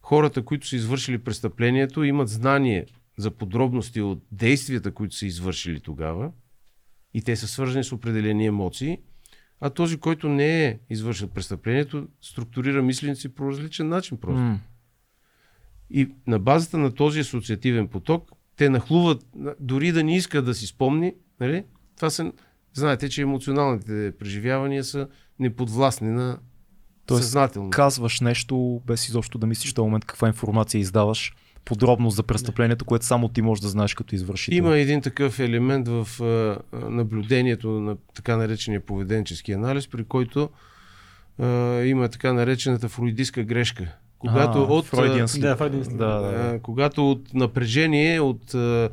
хората, които са извършили престъплението, имат знание за подробности от действията, които са извършили тогава и те са свързани с определени емоции, а този, който не е извършил престъплението, структурира мисленето си по различен начин просто. М. И на базата на този асоциативен поток, те нахлуват, на- дори да не иска да си спомни, нали? това са, знаете, че емоционалните преживявания са неподвластни на Тоест, съзнателно. Казваш нещо, без изобщо да мислиш в този момент каква информация издаваш, подробно за престъплението, което само ти можеш да знаеш като извършител. Има един такъв елемент в а, наблюдението на така наречения поведенчески анализ, при който а, има така наречената фройдистка грешка. Когато А, от, Freudian Да. Freudian Да, да, да. когато от напрежение, от а,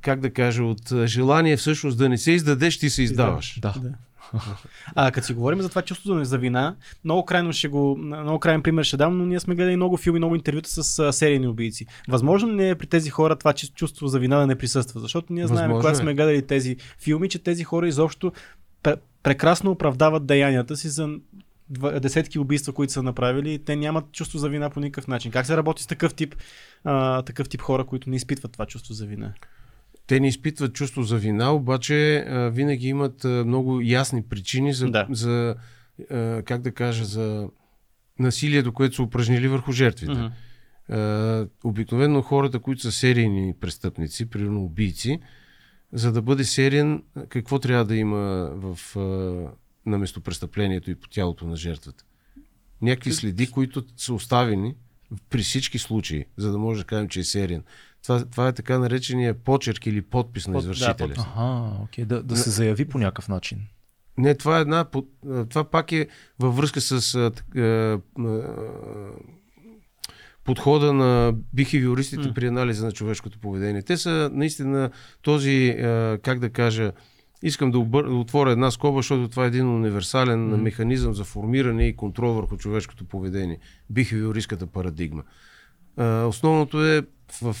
как да кажа, от желание всъщност да не се издадеш, ти се издаваш. Да. Да. А като си говорим за това чувството за вина, много крайно ще го, много крайен пример ще дам, но ние сме гледали много филми, много интервюта с серийни убийци. Възможно ли е при тези хора това чу- чувство за вина да не присъства? Защото ние знаем, Възможно когато е. сме гледали тези филми, че тези хора изобщо пр- прекрасно оправдават деянията си за десетки убийства, които са направили и те нямат чувство за вина по никакъв начин. Как се работи с такъв тип, а, такъв тип хора, които не изпитват това чувство за вина? Те не изпитват чувство за вина, обаче а, винаги имат а, много ясни причини за, Да. за а, как да кажа, за насилието, което са упражнили върху жертвите. Мгм. Uh, обикновено хората, които са серийни престъпници, примерно убийци, за да бъде сериен, какво трябва да има в, uh, на местопрестъплението и по тялото на жертвата? Някакви следи, които са оставени при всички случаи, за да може да кажем, че е сериен. Това, това е така наречения почерк или подпис на Под- да, извършителя. подпис. Ага, окей, да, да се заяви по някакъв начин. Не, това е една. под- Това пак е във връзка с а, а, подхода на бихевиористите при анализа на човешкото поведение. Те са наистина този, а, как да кажа, искам да, обър... да отворя една скоба, защото това е един универсален М. механизъм за формиране и контрол върху човешкото поведение. Бихевиористската парадигма. А, основното е в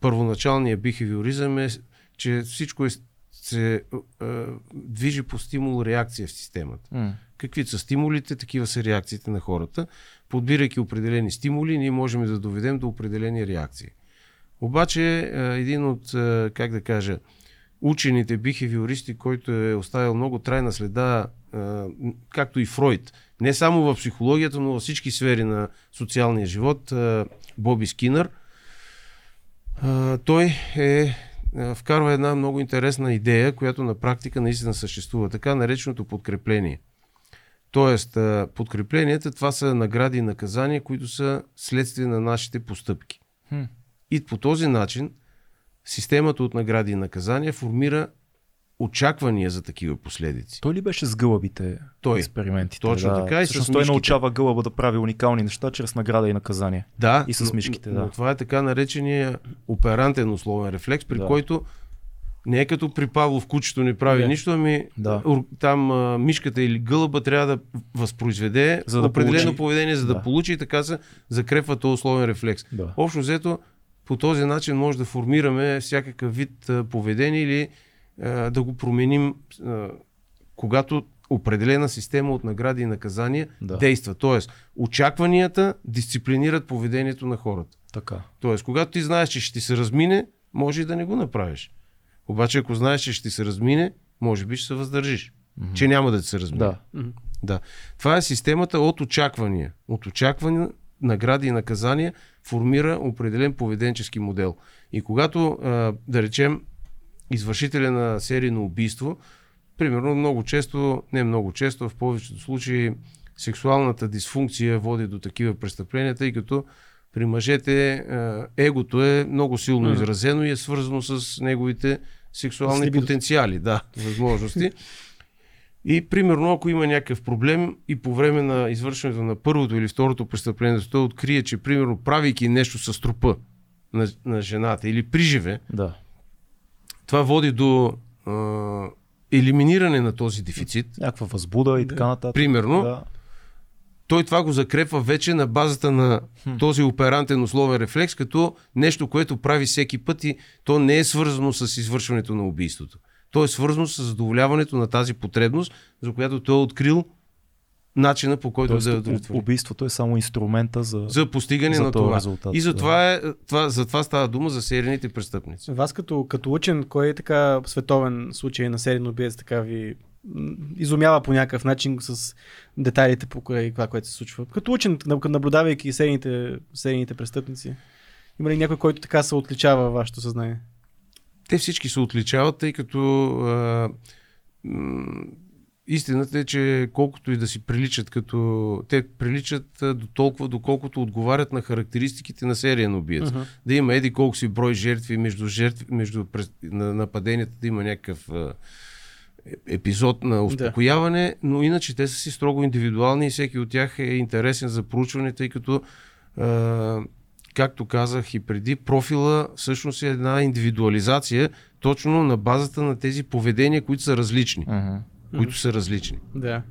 първоначалния бихевиоризъм е, че всичко е, се а, движи по стимул-реакция в системата. М. Какви са стимулите, такива са реакциите на хората. Подбирайки определени стимули, ние можем да доведем до определени реакции. Обаче, а, един от, а, как да кажа, учените бихевиористи, който е оставил много трайна следа, както и Фройд, не само в психологията, но във всички сфери на социалния живот, Боби Скинър, а, той е вкарва една много интересна идея, която на практика наистина съществува. Така нареченото подкрепление. Тоест, подкрепленията, това са награди и наказания, които са следствие на нашите постъпки. Хм. И по този начин системата от награди и наказания формира очаквания за такива последици. Той ли беше с гълъбите Той. експериментите? Точно да. така и с Всъщност той мишките. научава гълъба да прави уникални неща чрез награда и наказание. Да, И с но- мишките, но, да. това е така наречения оперантен условен рефлекс, при Да. който не е като при Павлов кучето не прави Да. нищо, ами Да. там а, мишката или гълъба трябва да възпроизведе За да определено получи. поведение, за да. Да. получи и така се закрепва този условен рефлекс. Да. Общо взето, по този начин може да формираме всякакъв вид поведение или да го променим, а, когато определена система от награди и наказания Да. действа. Тоест, очакванията дисциплинират поведението на хората. Така. Тоест, когато ти знаеш, че ще ти се размине, може и да не го направиш. Обаче, ако знаеш, че ще ти се размине, може би ще се въздържиш. Mm-hmm. Че няма да ти се размине. Да. да. Това е системата от очаквания. От очаквания, награди и наказания формира определен поведенчески модел. И когато, а, да речем, извършителя на серийно убийство, примерно много често, не много често, в повечето случаи сексуалната дисфункция води до такива престъпления, тъй като при мъжете а, егото е много силно Мгм. изразено и е свързано с неговите сексуални либидото. потенциали, да, възможности. И примерно, ако има някакъв проблем и по време на извършването на първото или второто престъпление, той открие, че примерно правейки нещо с трупа на, на жената или приживе, Да. Това води до а, елиминиране на този дефицит. Някаква възбуда и така нататък. Примерно, Да. той това го закрепва вече на базата на този оперантен условен рефлекс, като нещо, което прави всеки път и то не е свързано с извършването на убийството. То е свързано с задоволяването на тази потребност, за която той е открил начина по който Тоест, да удовлетвори. убийството е само инструмента за... За постигане за на това. резултат, и за да. това, е, това, за това става дума за серийните престъпници. Вас като, като учен, кой е така световен случай на сериен убиец, така ви изумява по някакъв начин с детайлите по кое- това, което се случва. Като учен, наб- наблюдавайки серийните, серийните престъпници, има ли някой, който така се отличава вашето съзнание? Те всички се отличават, тъй като а, м, истината е, че колкото и да си приличат като... Те приличат до толкова, доколкото отговарят на характеристиките на сериен убиец. Мгм. Да има еди колко си брой жертви между, жертви, между на, нападенията, да има някакъв а, е- епизод на успокояване, но иначе те са си строго индивидуални и всеки от тях е интересен за проучване, тъй като а, както казах и преди, профила всъщност е една индивидуализация точно на базата на тези поведения, които са различни. Мгм. Които са различни. Да.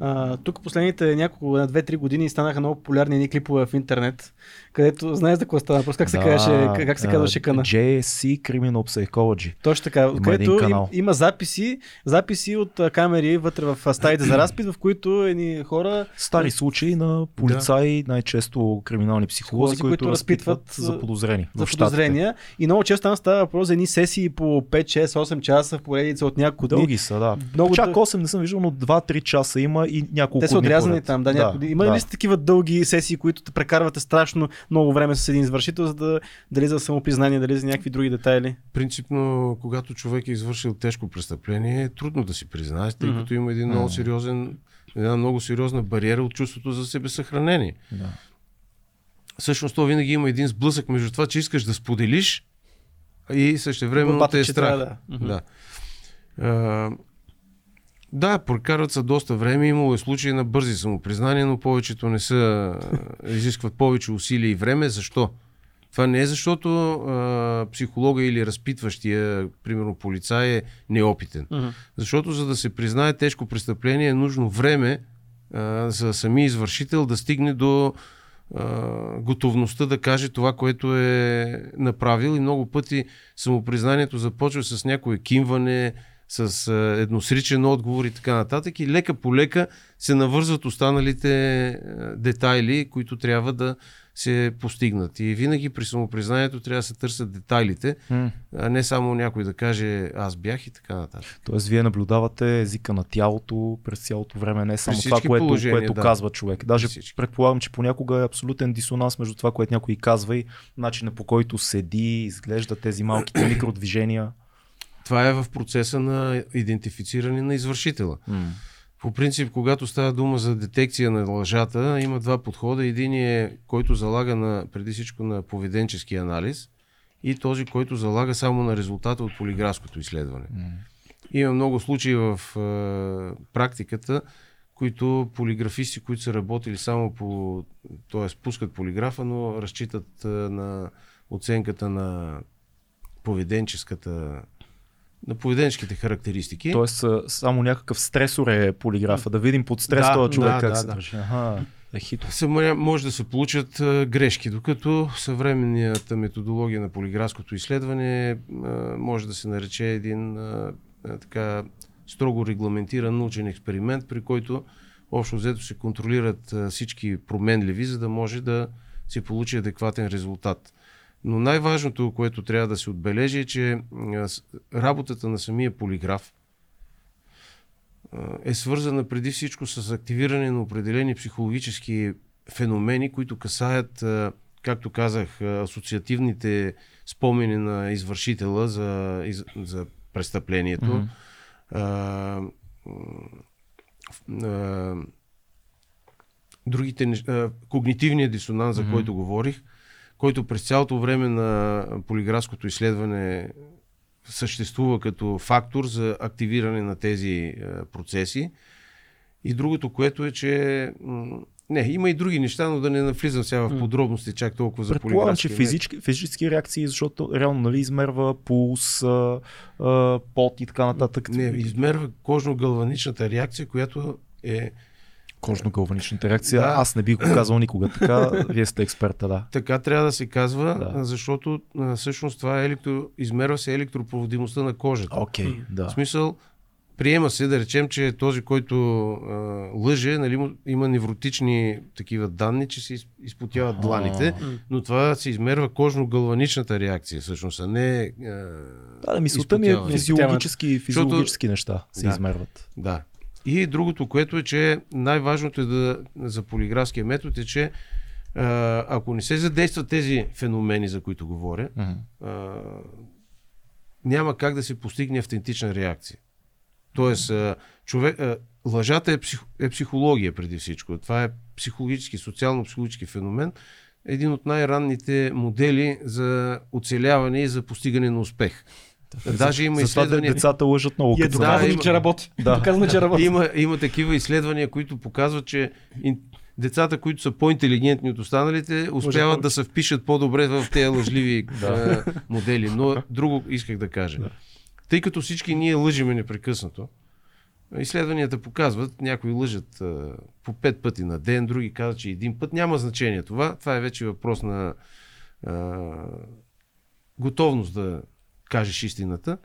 А, тук последните няколко, 2-3 години станаха много популярни едни клипове в интернет, където знаеш за какво става въпрос, как се Да, казваше, как се казваше къна. JSC Criminal Psychology. Точно така, Има където им, има записи, записи от камери вътре в стаите за разпит, в които едни хора Стари случаи на полицаи, най-често криминални психолози, които, които разпитват разпитват, за подозрени. за подозрения. И много често там става въпрос за едни сесии по 5, 6, 8 часа в поредица от няколко дни. Дълги са, да. Много Чак дъл- 8 не съм виждал, но 2-3 часа има и няколко Те са отрязани поред. там, да, няколко дни. Има да. ли сте такива дълги сесии, които те прекарвате страшно много време с един извършител, за да, дали за самопризнание, дали за някакви други детайли? Принципно, когато човек е извършил тежко престъпление, е трудно да си признаеш, тъй като има един много сериозен, една много сериозна бариера от чувството за себесъхранение. Да. Всъщност, то винаги има един сблъсък между това, че искаш да споделиш и същевременно Борбата, те е страх. трябва да. Да. А, да, прекарват се доста време. Имало е случаи на бързи самопризнания, но повечето не са. а, изискват повече усилия и време. Защо? Това не е защото а, психолога или разпитващия, примерно полицай, е неопитен. Мгм. Защото за да се признае тежко престъпление е нужно време а, за самия извършител да стигне до а, готовността да каже това, което е направил и много пъти самопризнанието започва с някое кимване, с а, едносричен отговор и така нататък и лека по лека се навързват останалите а, детайли, които трябва да се постигнат. И винаги при самопризнанието трябва да се търсят детайлите, а не само някой да каже аз бях и така нататък. Тоест, вие наблюдавате езика на тялото през цялото време, не само това, което, което да. казва човек. Даже предполагам, че понякога е абсолютен дисонанс между това, което някой казва и начина по който седи, изглежда тези малките микродвижения. Това е в процеса на идентифициране на извършителя. По принцип, когато става дума за детекция на лъжата, има два подхода. Един е, който залага на, преди всичко на поведенчески анализ и този, който залага само на резултата от полиграфското изследване. Има много случаи в е, практиката, които полиграфисти, които са работили само по, т.е. пускат полиграфа, но разчитат е, на оценката на поведенческата на поведенческите характеристики. Тоест само някакъв стресор е полиграфа, да видим под стрес Да, този човек да, как да, се да. държи. Ага, е може да се получат грешки, докато съвременната методология на полиграфското изследване може да се нарече един така строго регламентиран научен експеримент, при който общо взето се контролират всички променливи, за да може да се получи адекватен резултат. Но най-важното, което трябва да се отбележи е, че работата на самия полиграф е свързана преди всичко с активиране на определени психологически феномени, които касаят, както казах, асоциативните спомени на извършителя за, за престъплението. Мгм. А, а, другите неща, а, когнитивният дисонанс, за Мгм. който говорих, който през цялото време на полиграфското изследване съществува като фактор за активиране на тези е, процеси. И другото, което е, че не, има и други неща, но да не навлизам сега в подробности чак толкова за Предполагам, че полиграфския метод. физически, физически реакции, защото реално нали, измерва пулс, а, а, пот и така нататък. Не, измерва кожно-галваничната реакция, която е Кожно-галваничната реакция. Да. Аз не бих го казал никога така. Вие сте експерта, да. така трябва да се казва, Да. защото а, всъщност това е електро... измерва се електропроводимостта на кожата. Окей, да. В смисъл, приема се да речем, че този, който а, лъже, нали, има невротични такива данни, че се из- изпотяват дланите, но това се измерва кожно-галваничната реакция, всъщност, а не... А, Да, да, мисълта ми е физиологически, физиологически неща се Да. измерват. Да. И другото, което е, че най-важното е да, за полиграфския метод е, че ако не се задействат тези феномени, за които говоря, а, няма как да се постигне автентична реакция. Тоест, а, човек, а, лъжата е, псих, е психология преди всичко. Това е психологически, социално-психологически феномен. Един от най-ранните модели за оцеляване и за постигане на успех. Даже има Затова изследвания. децата лъжат много. И е Да, има- че работи. Да. Доказано, че работи. Има, има такива изследвания, които показват, че децата, които са по-интелигентни от останалите, успяват да се впишат по-добре в тези лъжливи а, модели. Но друго исках да кажа. Тъй като всички ние лъжиме непрекъснато, изследванията показват, някои лъжат а, по пет пъти на ден, други казват, че един път. Няма значение това. Това е вече въпрос на а, готовност да кажеш истината.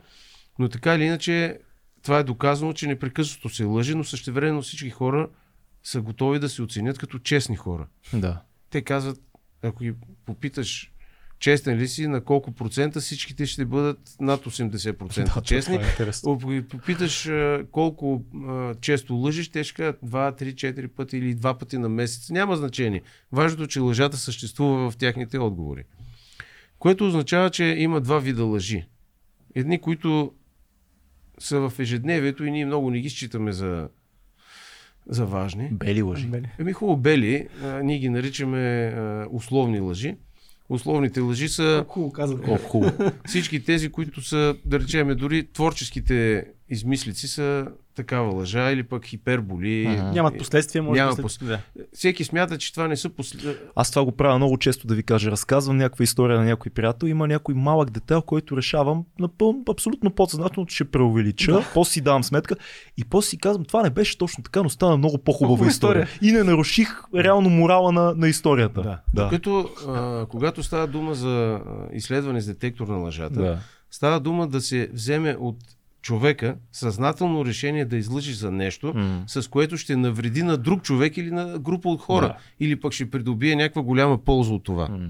Но така или иначе, това е доказано, че непрекъснато се лъже, но същевременно всички хора са готови да се оценят като честни хора. Да. Те казват, ако ги попиташ честен ли си, на колко процента всичките ще бъдат над 80% Да, честни. е. Ако ги попиташ колко а, често лъжиш, те ще кажат 2, 3, 4 пъти или два пъти на месец. Няма значение. Важното е, че лъжата съществува в тяхните отговори. Което означава, че има два вида лъжи. Едни, които са в ежедневието и ние много не ги считаме за, за важни. Бели лъжи. Еми хубаво бели, а, ние ги наричаме а, условни лъжи. Условните лъжи са Хубаво казвам. Колко хубаво. всички тези, които са, да речем, дори творческите измислици са такава лъжа или пък хиперболи. Ага. Нямат последствия, може Няма да пос- Да. Всеки смята, че това не са после... Аз това го правя много често да ви кажа. Разказвам някаква история на някой приятел. Има някой малък детайл, който решавам напълно, абсолютно подсъзнателно, че ще преувелича. Да. После си давам сметка и после си казвам, това не беше точно така, но стана много по-хубава По-хубава история. И не наруших реално морала на, на историята. Да. Да. Като, а, когато става дума за изследване с детектор на лъжата, да. става дума да се вземе от човека съзнателно решение да излъжи за нещо, М. с което ще навреди на друг човек или на група от хора. Да. Или пък ще придобие някаква голяма полза от това, М.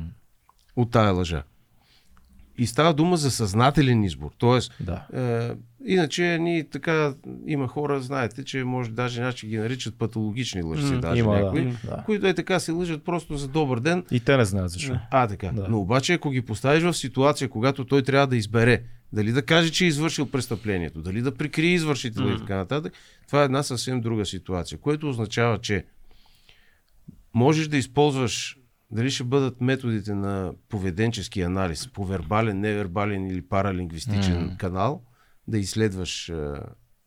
от тая лъжа. И става дума за съзнателен избор. Тоест, Да. е, иначе ние така, има хора, знаете, че може даже някак ги наричат патологични лъжци, М, даже има, някои, Да. които е така се лъжат просто за добър ден, И те не знаят защо. а, така. Да. Но обаче, ако ги поставиш в ситуация, когато той трябва да избере дали да каже, че е извършил престъплението, дали да прикрие извършителя и така нататък, това е една съвсем друга ситуация, което означава, че можеш да използваш дали ще бъдат методите на поведенчески анализ, по вербален, невербален или паралингвистичен М. канал, да изследваш а,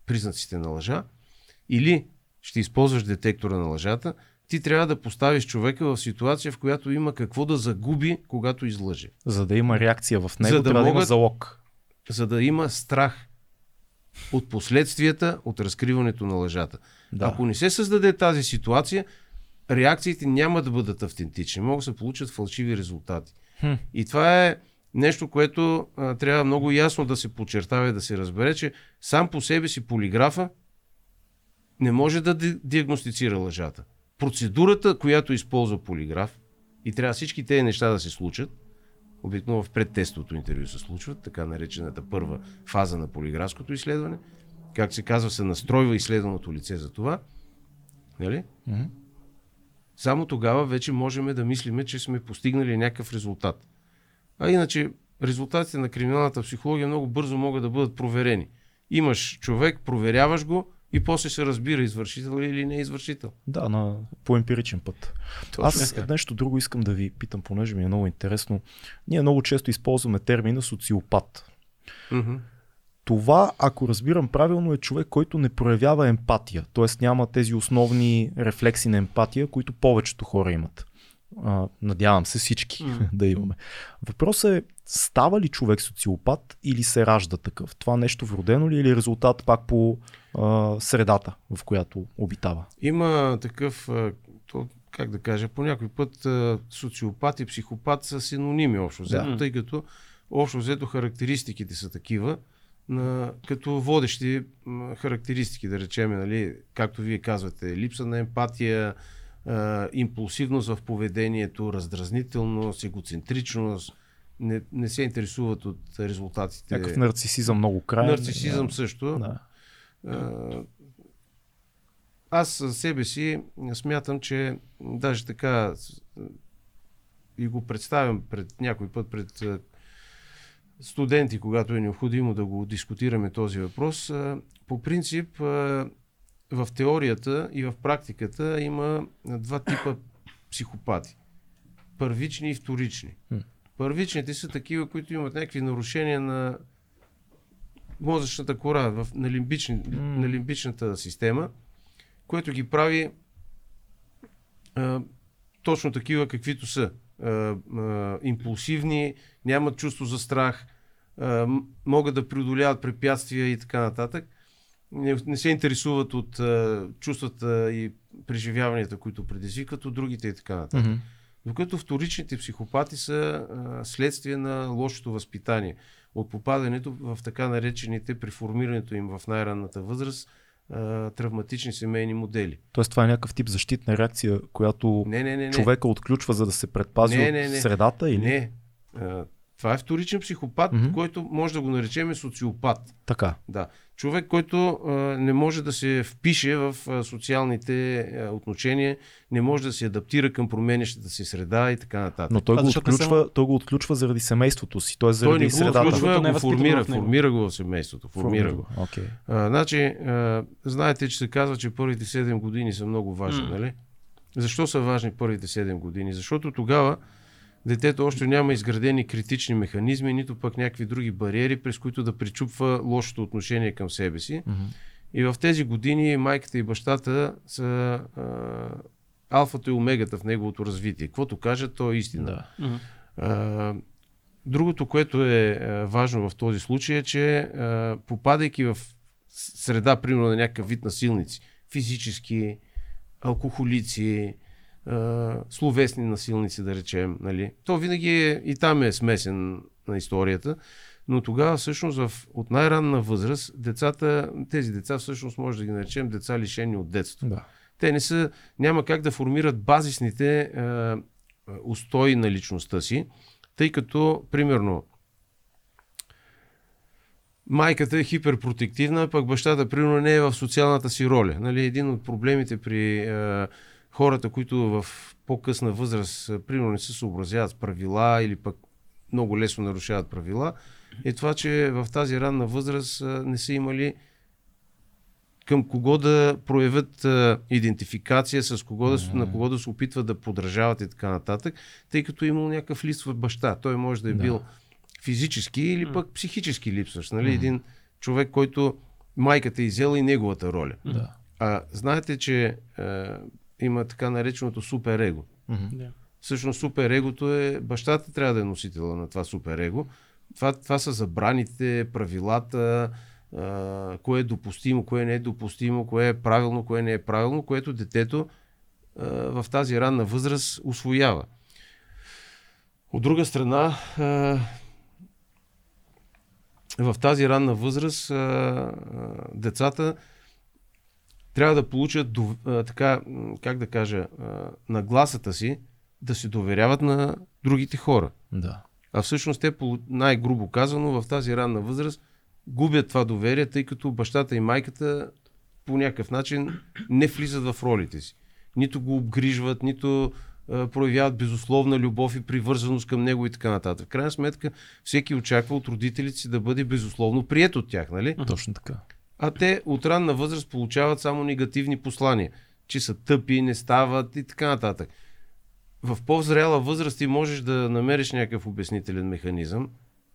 признаците на лъжа, или ще използваш детектора на лъжата, ти трябва да поставиш човека в ситуация, в която има какво да загуби, когато излъже. За да има реакция в него, За да трябва да има могат- залог. За да има страх от последствията от разкриването на лъжата. Да. Ако не се създаде тази ситуация, реакциите няма да бъдат автентични. Могат да се получат фалшиви резултати. Хм. И това е нещо, което а, трябва много ясно да се подчертава и да се разбере, че сам по себе си полиграфа не може да ди- диагностицира лъжата. Процедурата, която използва полиграф, и трябва всички тези неща да се случат, обикновено в предтестовото интервю се случват, така наречената първа фаза на полиграфското изследване, как се казва, се настройва изследваното лице за това, нали? Мгм. Само тогава вече можем да мислиме, че сме постигнали някакъв резултат. А иначе резултатите на криминалната психология много бързо могат да бъдат проверени. Имаш човек, проверяваш го и после се разбира извършител или не извършител. Да, на, по емпиричен път. Аз така. нещо друго искам да ви питам, понеже ми е много интересно. Ние много често използваме термина социопат. Мгм. Това, ако разбирам правилно, е човек, който не проявява емпатия, т.е. няма тези основни рефлекси на емпатия, които повечето хора имат. А, надявам се всички Мгм. да имаме. Въпросът е, става ли човек социопат или се ражда такъв? Това нещо вродено ли е или е резултат пак по а, средата, в която обитава? Има такъв, а, то, как да кажа, по някой път а, социопат и психопат са синоними общо взето, Да. тъй като общо взето характеристиките са такива, на, като водещи характеристики, да речем, нали, както вие казвате, липса на емпатия, а, импулсивност в поведението, раздразнителност, егоцентричност, не, не се интересуват от резултатите. Някакъв нарцисизъм много крайен. Нарцисизъм също. Да. А, Аз със себе си смятам, че даже така и го представям пред някой път пред студенти, когато е необходимо да го дискутираме този въпрос. По принцип, в теорията и в практиката има два типа психопати. Първични и вторични. Първичните са такива, които имат някакви нарушения на мозъчната кора, в, на, лимбични, на лимбичната система, което ги прави а, точно такива, каквито са. А, а, импулсивни, нямат чувство за страх, а, могат да преодоляват препятствия и така нататък. Не, не се интересуват от а, чувствата и преживяванията, които предизвикват от другите и така нататък. Мгм. Докато вторичните психопати са а, следствие на лошото възпитание. От попадането в така наречените при формирането им в най-ранната възраст а, травматични семейни модели. Тоест това е някакъв тип защитна реакция, която Не, не, не. не. човека отключва, за да се предпази Не, от не, не. средата или Не. А, това е вторичен психопат, Мгм. който може да го наречем социопат. така. Да. Човек, който а, не може да се впише в а, социалните а, отношения, не може да се адаптира към променящата си среда и така нататък. Но той Това го, не отключва, той го отключва заради семейството си, т.е. Той заради не го средата. отключва, Защото не а е го възпитан формира, в него. формира го в семейството, формира го. Окей. А, значи, а, знаете, че се казва, че първите 7 години са много важни, М. нали? Защо са важни първите 7 години? Защото тогава детето още няма изградени критични механизми, нито пък някакви други бариери, през които да причупва лошото отношение към себе си. Мгм. И в тези години майката и бащата са а, алфата и омегата в неговото развитие. Каквото кажат, то е истина. Да. Мгм. А, Другото, което е важно в този случай е, че а, попадайки в среда, примерно на някакъв вид насилници, физически, алкохолици, словесни насилници, да речем, нали? то винаги е, и там е смесен на историята, но тогава всъщност в, от най-ранна възраст децата, тези деца всъщност може да ги наречем деца лишени от детство. Да. Те не са, няма как да формират базисните а, устои на личността си, тъй като, примерно, майката е хиперпротективна, пък бащата, примерно, не е в социалната си роля. Нали, един от проблемите при а, хората, които в по-късна възраст, а, примерно, не се съобразяват с правила или пък много лесно нарушават правила, е това, че в тази ранна възраст а, не са имали към кого да проявят а, идентификация, с кого да, на кого да се опитват да подражават и така нататък, тъй като е имал някакъв лист в баща. Той може да е Да. бил физически или пък психически липсващ. Нали? Един човек, който майката е изела и неговата роля. Да. А знаете, че е, има така нареченото супер его. Да. Всъщност супер егото е, бащата трябва да е носителя на това супер его. Това, това са забраните, правилата, а, кое е допустимо, кое не е допустимо, кое е правилно, кое не е правилно, което детето а, в тази ранна възраст освоява. От друга страна, а, в тази ранна възраст а, а, децата трябва да получат така, как да кажа, нагласата си да се доверяват на другите хора. Да. А всъщност те, най-грубо казано, в тази ранна възраст губят това доверие, тъй като бащата и майката по някакъв начин не влизат в ролите си. Нито го обгрижват, нито а, проявяват безусловна любов и привързаност към него и така нататък. В крайна сметка, всеки очаква от родителите си да бъде безусловно прият от тях, нали? Точно така. А те от ранна възраст получават само негативни послания, че са тъпи, не стават и така нататък. В по-зряла възраст ти можеш да намериш някакъв обяснителен механизъм,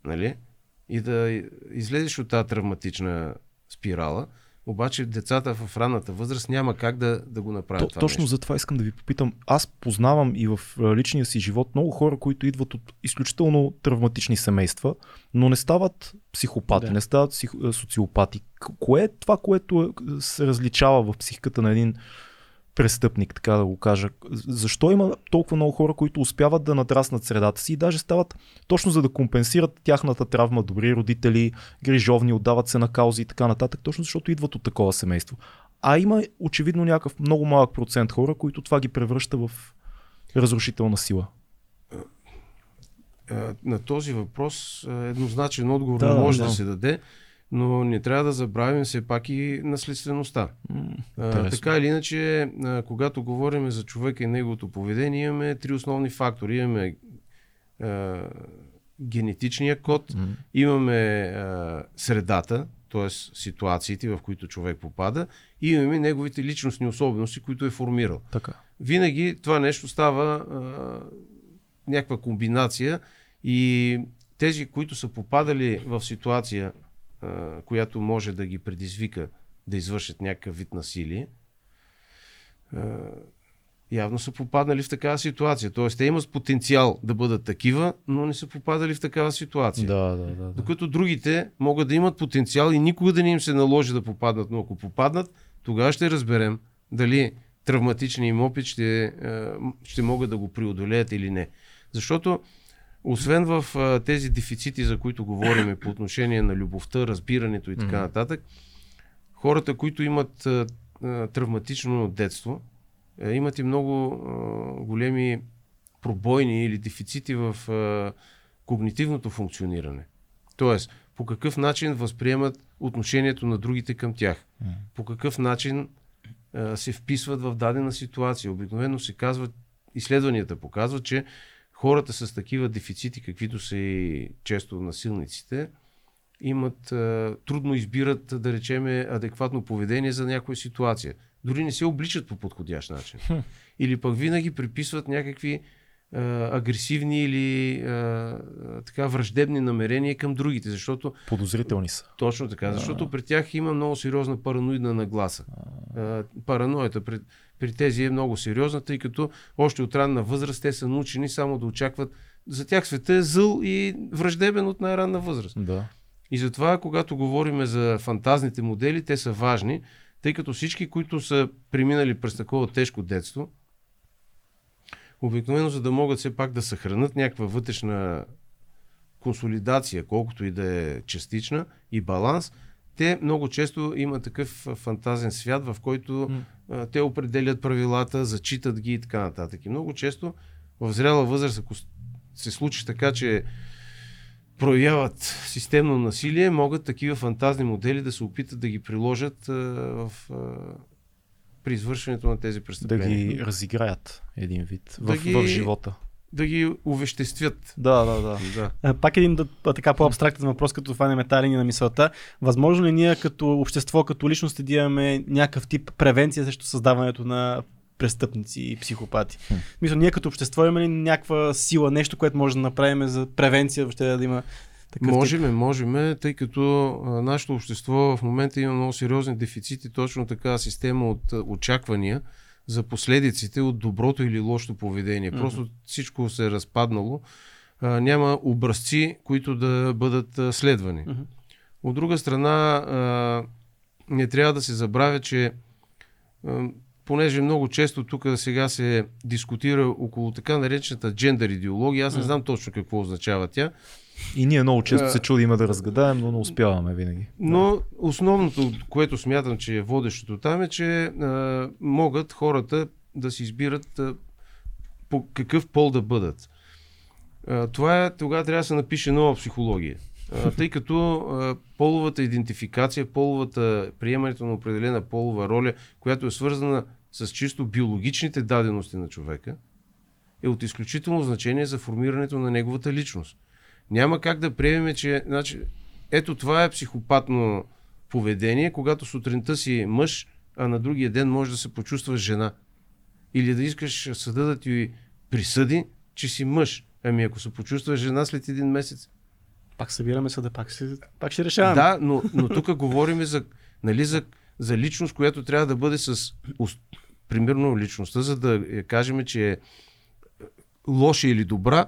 нали? И да излезеш от тази травматична спирала, обаче децата в ранната възраст няма как да, да го направят То, това точно нещо. за това искам да ви попитам. Аз познавам и в личния си живот много хора, които идват от изключително травматични семейства, но не стават психопати, Да. не стават псих... социопати. Кое е това, което се различава в психиката на един престъпник, така да го кажа? Защо има толкова много хора, които успяват да надраснат средата си и даже стават точно за да компенсират тяхната травма, добри родители, грижовни, отдават се на каузи и така нататък, точно защото идват от такова семейство. А има очевидно някакъв много малък процент хора, които това ги превръща в разрушителна сила. А, на този въпрос а, еднозначен отговор Да, не може да. да се даде, но не трябва да забравим все пак и наследствеността. А, интересно. така или иначе, а, когато говорим за човека и неговото поведение, имаме три основни фактори. Имаме а, генетичния код, М. имаме а, средата, т.е. ситуациите, в които човек попада, и имаме неговите личностни особености, които е формирал. Така. Винаги това нещо става а, някаква комбинация и тези, които са попадали в ситуация, а, която може да ги предизвика да извършат някакъв вид насилие, явно са попаднали в такава ситуация. Тоест, те имат потенциал да бъдат такива, но не са попадали в такава ситуация. Да, да, да. да. Докато другите могат да имат потенциал и никога да не им се наложи да попаднат, но ако попаднат, тогава ще разберем дали травматичният им опит ще, ще могат да го преодолеят или не. Защото освен в е, тези дефицити, за които говорим по отношение на любовта, разбирането и така нататък, хората, които имат е, е, травматично детство, е, имат и много е, големи пробойни или дефицити в е, когнитивното функциониране. Тоест, по какъв начин възприемат отношението на другите към тях. По какъв начин а, се вписват в дадена ситуация. Обикновено се казва, изследванията показват, че хората с такива дефицити, каквито са и често насилниците, имат, а, трудно избират, да речеме, адекватно поведение за някоя ситуация. Дори не се обличат по подходящ начин. Или пък винаги приписват някакви а, агресивни или а, така враждебни намерения към другите, защото Подозрителни са. точно така, защото при тях има много сериозна параноидна нагласа. А, Параноята при, при тези е много сериозна, тъй като още от ранна възраст те са научени само да очакват. За тях света е зъл и враждебен от най-ранна възраст. Да. И затова, когато говорим за фантазните модели, те са важни, тъй като всички, които са преминали през такова тежко детство, обикновено за да могат все пак да съхранят някаква вътрешна консолидация, колкото и да е частична и баланс, те много често имат такъв фантазен свят, в който а, те определят правилата, зачитат ги и така нататък. И много често в зряла възраст, ако се случи така, че проявяват системно насилие, могат такива фантазни модели да се опитат да ги приложат а, в, а, при извършването на тези Да престъпления. ги разиграят един вид Да в, ги- в живота. Да ги увеществят. Да, да, да. Да. Пак един да, така по-абстрактен въпрос, като това не металини на мисълта. Възможно ли ние като общество, като личности да имаме някакъв тип превенция срещу създаването на престъпници и психопати? Хм. Мисля, ние като общество имаме ли някаква сила, нещо, което може да направим за превенция, въобще да има такъв тип? Можеме, можеме, тъй като а, нашето общество в момента има много сериозни дефицити, точно така система от а, очаквания за последиците от доброто или лошото поведение. Мгм. Просто всичко се е разпаднало. А, няма образци, които да бъдат а, следвани. Мгм. От друга страна, а, не трябва да се забравя, че а, понеже много често тук сега се дискутира около така наречената джендър идеология, аз не знам точно какво означава тя, И ние много често се чудиме да разгадаем, но не успяваме винаги. Но основното, което смятам, че е водещото там е, че а, могат хората да си избират а, по какъв пол да бъдат. А, това е, тогава трябва да се напише нова психология. А, тъй като а, половата идентификация, половата приемането на определена полова роля, която е свързана с чисто биологичните дадености на човека, е от изключително значение за формирането на неговата личност. Няма как да приемем, че значи, ето това е психопатно поведение, когато сутринта си мъж, а на другия ден може да се почувстваш жена. Или да искаш съда да ти присъди, че си мъж. Ами ако се почувстваш жена след един месец. Пак събираме съда, пак, си, пак ще решаваме. Да, но, но тук говорим за, нали, за, за личност, която трябва да бъде с примерно личността, за да е, кажем, че е лоша или добра.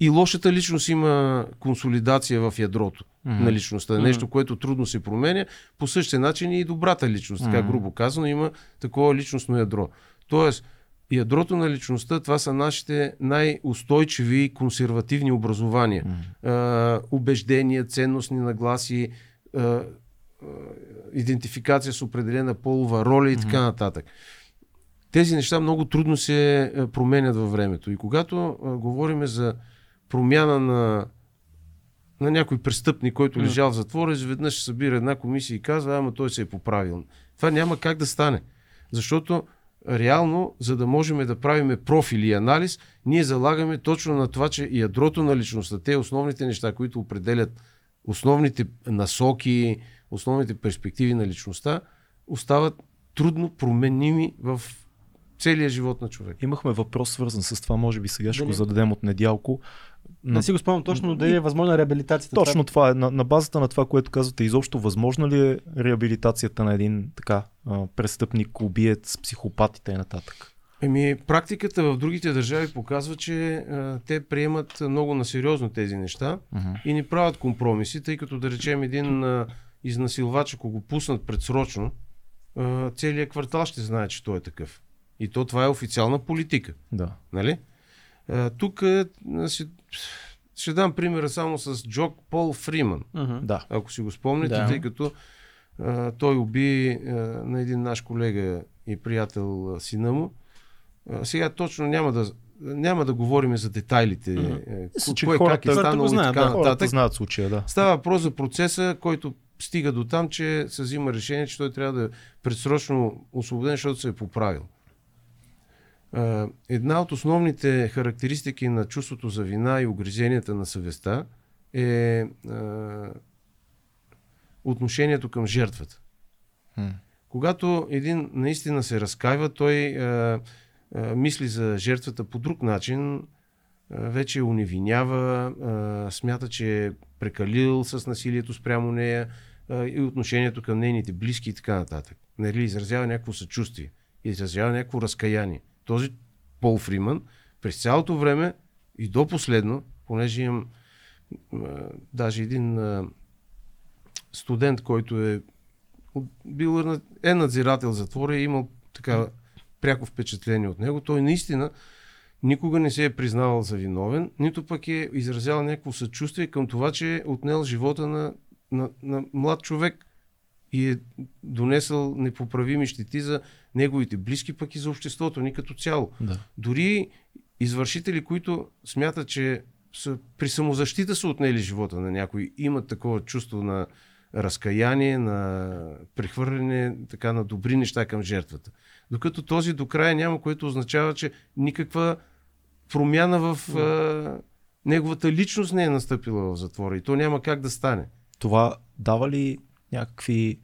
И лошата личност има консолидация в ядрото Мгм. на личността. Нещо, което трудно се променя. По същия начин и добрата личност, така грубо казано, има такова личностно ядро. Тоест, ядрото на личността, това са нашите най-устойчиви консервативни образования. А, убеждения, ценностни нагласи, а, идентификация с определена полова роля и така нататък. Тези неща много трудно се променят във времето. И когато а, говорим за промяна на, на някой престъпник, който М. лежал в затвора, изведнъж се събира една комисия и казва, ама той се е поправил. Това няма как да стане. Защото реално, за да можем да правим профил и анализ, ние залагаме точно на това, че ядрото на личността, те основните неща, които определят основните насоки, основните перспективи на личността, остават трудно променими в целия живот на човек. Имахме въпрос свързан с това, може би сега ще го зададем от недялко. Не На, си го спомням точно дали е възможна реабилитацията. точно това е. На, на базата на това, което казвате, изобщо възможна ли е реабилитацията на един така престъпник, убиец, психопат и т.н. Еми, практиката в другите държави показва, че а, те приемат много на сериозно тези неща и не правят компромиси, тъй като да речем един а, изнасилвач, ако го пуснат предсрочно, а, целият квартал ще знае, че той е такъв. И то това е официална политика. Да. Нали? А, тук ще, ще дам примера само с Джок Пол Фриман. Да. ако си го спомняте, Да. тъй като а, той уби а, на един наш колега и приятел а, сина му. А, сега точно няма да, няма да говорим за детайлите, Мгм. е, кое хората- как е станало и знаят, така да. Нататък. знаят случая, да. Става въпрос за процеса, който стига до там, че се взима решение, че той трябва да е предсрочно освободен, защото се е поправил. А, Една от основните характеристики на чувството за вина и огризенията на съвестта е а, отношението към жертвата. Когато един наистина се разкаива, той а, мисли за жертвата по друг начин, вече уневинява, смята, че е прекалил с насилието спрямо нея и отношението към нейните близки и така нататък. Нали, изразява някакво съчувствие, изразява някакво разкаяние. Този Пол Фриман през цялото време и до последно, понеже имам даже един студент, който е бил е на- надзирател затвора и е имал така пряко впечатление от него. Той наистина никога не се е признавал за виновен, нито пък е изразял някакво съчувствие към това, че е отнел живота на, на, на млад човек и е донесъл непоправими щети за неговите близки, пък и за обществото ни като цяло. да. Дори извършители, които смятат, че са, при самозащита са отнели живота на някой, имат такова чувство на разкаяние, на прехвърляне така, на добри неща към жертвата. Докато този до края няма, което означава, че никаква промяна в а, неговата личност не е настъпила в затвора и то няма как да стане. Това дава ли някакви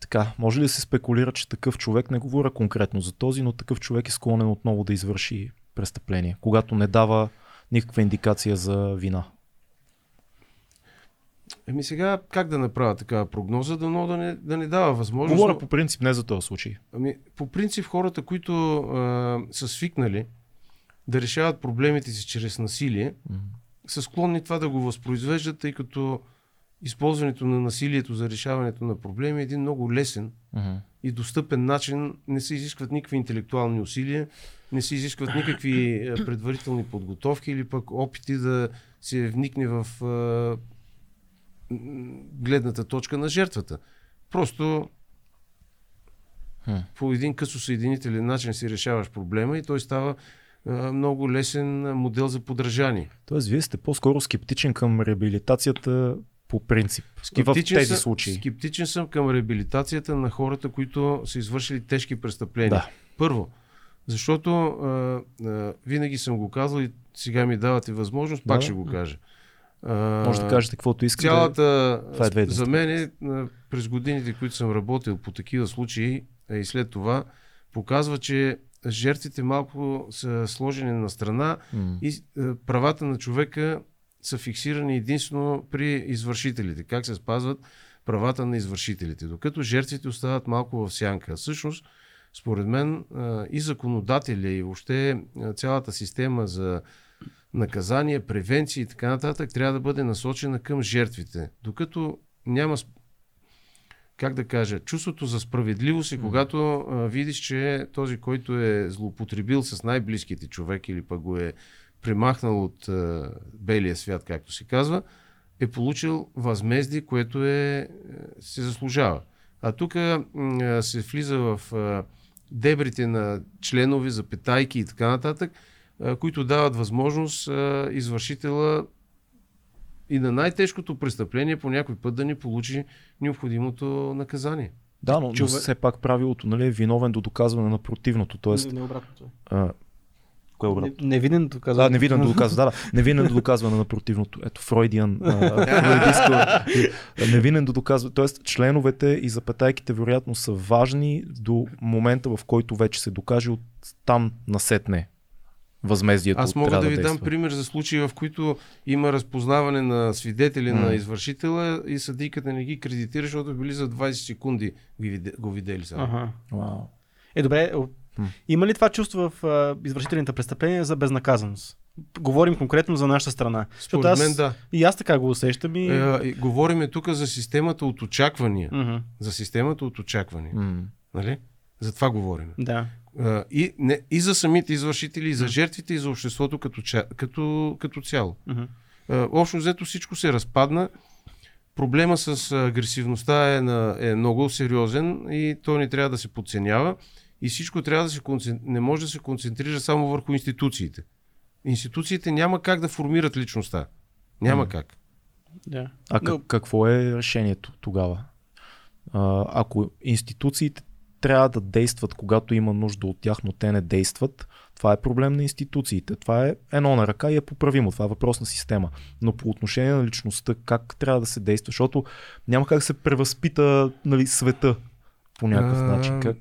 така, може ли да се спекулира, че такъв човек, не говоря конкретно за този, но такъв човек е склонен отново да извърши престъпление, когато не дава никаква индикация за вина? Еми сега как да направя такава прогноза, да, да, не, да не дава възможност. Говоря по принцип, не за този случай. Ами, по принцип хората, които а, са свикнали да решават проблемите си чрез насилие, mm-hmm. са склонни това да го възпроизвеждат, тъй като използването на насилието за решаването на проблеми е един много лесен uh-huh. и достъпен начин. Не се изискват никакви интелектуални усилия, не се изискват никакви е, предварителни подготовки или пък опити да се вникне в uh, гледната точка на жертвата. Просто huh. по един късо съединителен начин си решаваш проблема и той става uh, много лесен модел за подражание. Тоест, вие сте по-скоро скептичен към реабилитацията по принцип скептичен в тези съм, случаи? Скептичен съм към реабилитацията на хората, които са извършили тежки престъпления. Да. Първо, защото а, а, винаги съм го казал и сега ми давате възможност, да, пак ще го кажа. А, Може да кажете каквото искате. Цялата, това е за мен е, през годините, които съм работил по такива случаи и след това, показва, че жертвите малко са сложени на страна mm. и правата на човека са фиксирани единствено при извършителите. Как се спазват правата на извършителите. Докато жертвите остават малко в сянка. Всъщност, според мен и законодателя и въобще цялата система за наказание, превенция и така нататък трябва да бъде насочена към жертвите. Докато няма как да кажа, чувството за справедливост е когато а, видиш, че този, който е злоупотребил с най-близките човек или пък го е премахнал от а, белия свят, както се казва, е получил възмездие, което е, е се заслужава. А тук се влиза в а, дебрите на членови, запетайки и така нататък, а, които дават възможност а, извършителя и на най-тежкото престъпление по някой път да ни получи необходимото наказание. Да, но, Човек... но все пак правилото нали, е виновен до доказване на противното. Тоест, не, не обратното. А, Кое е обратно? Невинен доказване. Да, невинен доказване, да, да. Невинен до доказване на противното. Ето, Фройдиан. невинен до доказване. Тоест, членовете и запетайките вероятно са важни до момента, в който вече се докаже от там насетне възмездието. Аз мога да ви да дам пример за случаи, в които има разпознаване на свидетели mm. на извършителя и съдийката не ги кредитира, защото били за 20 секунди го видели. Ага. Е, добре, има ли това чувство в а, извършителните престъпления за безнаказаност? Говорим конкретно за нашата страна. Според аз, мен да. И аз така го усещам. И... Е, говориме тук за системата от очаквания. Uh-huh. За системата от очаквания. Uh-huh. Нали? За това говорим. Да. А, и, не, и за самите извършители, и за жертвите, и за обществото като, като, като цяло. А, общо взето всичко се разпадна. Проблема с агресивността е, на, е много сериозен и той не трябва да се подценява и всичко трябва да се концентрира, не може да се концентрира само върху институциите. Институциите няма как да формират личността. Няма mm. как. Да. А Но... какво е решението тогава? А, ако институциите трябва да действат, когато има нужда от тях, но те не действат, това е проблем на институциите. Това е едно на ръка и е поправимо. Това е въпрос на система. Но по отношение на личността, как трябва да се действа? Защото няма как да се превъзпита нали, света по някакъв начин. Как...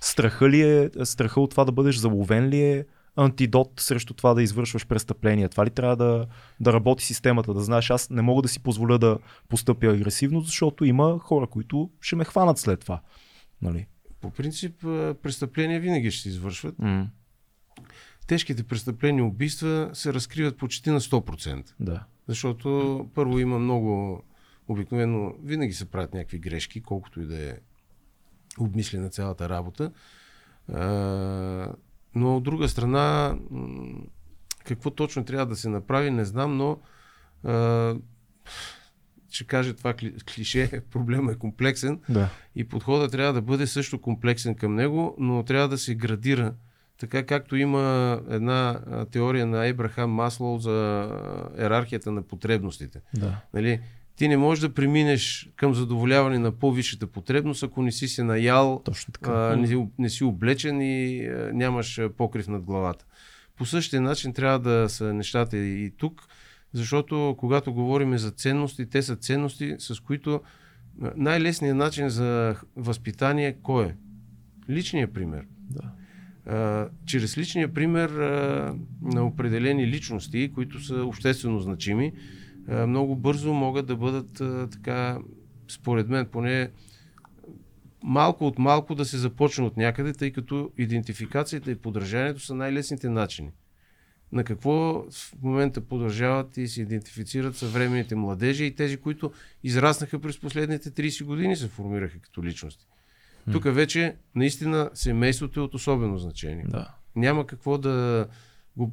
Страха ли е, страха от това да бъдеш заловен ли е антидот срещу това да извършваш престъпления? Това ли трябва да, да работи системата? Да знаеш, аз не мога да си позволя да постъпя агресивно, защото има хора, които ще ме хванат след това. Нали? По принцип, престъпления винаги ще се извършват. Mm. Тежките престъпления, убийства се разкриват почти на 100%. Да. Защото първо има много, обикновено винаги се правят някакви грешки, колкото и да е обмислена цялата работа. Но от друга страна, какво точно трябва да се направи, не знам, но ще кажа това клише, проблема е комплексен да. и подходът трябва да бъде също комплексен към него, но трябва да се градира така както има една теория на Ебрахам Маслоу за ерархията на потребностите. Да. Нали? Ти не можеш да преминеш към задоволяване на по-висшата потребност, ако не си се наял, Точно така. А, не, не си облечен и а, нямаш покрив над главата. По същия начин трябва да са нещата и тук, защото когато говорим за ценности, те са ценности, с които най-лесният начин за възпитание кой е? Личният пример. Да. А, чрез личния пример а, на определени личности, които са обществено значими, много бързо могат да бъдат а, така, според мен, поне малко от малко да се започне от някъде, тъй като идентификацията и подражанието са най-лесните начини. На какво в момента подражават и се идентифицират съвременните младежи и тези, които израснаха през последните 30 години, се формираха като личности. Тук вече наистина семейството е от особено значение. Да. Няма какво да го,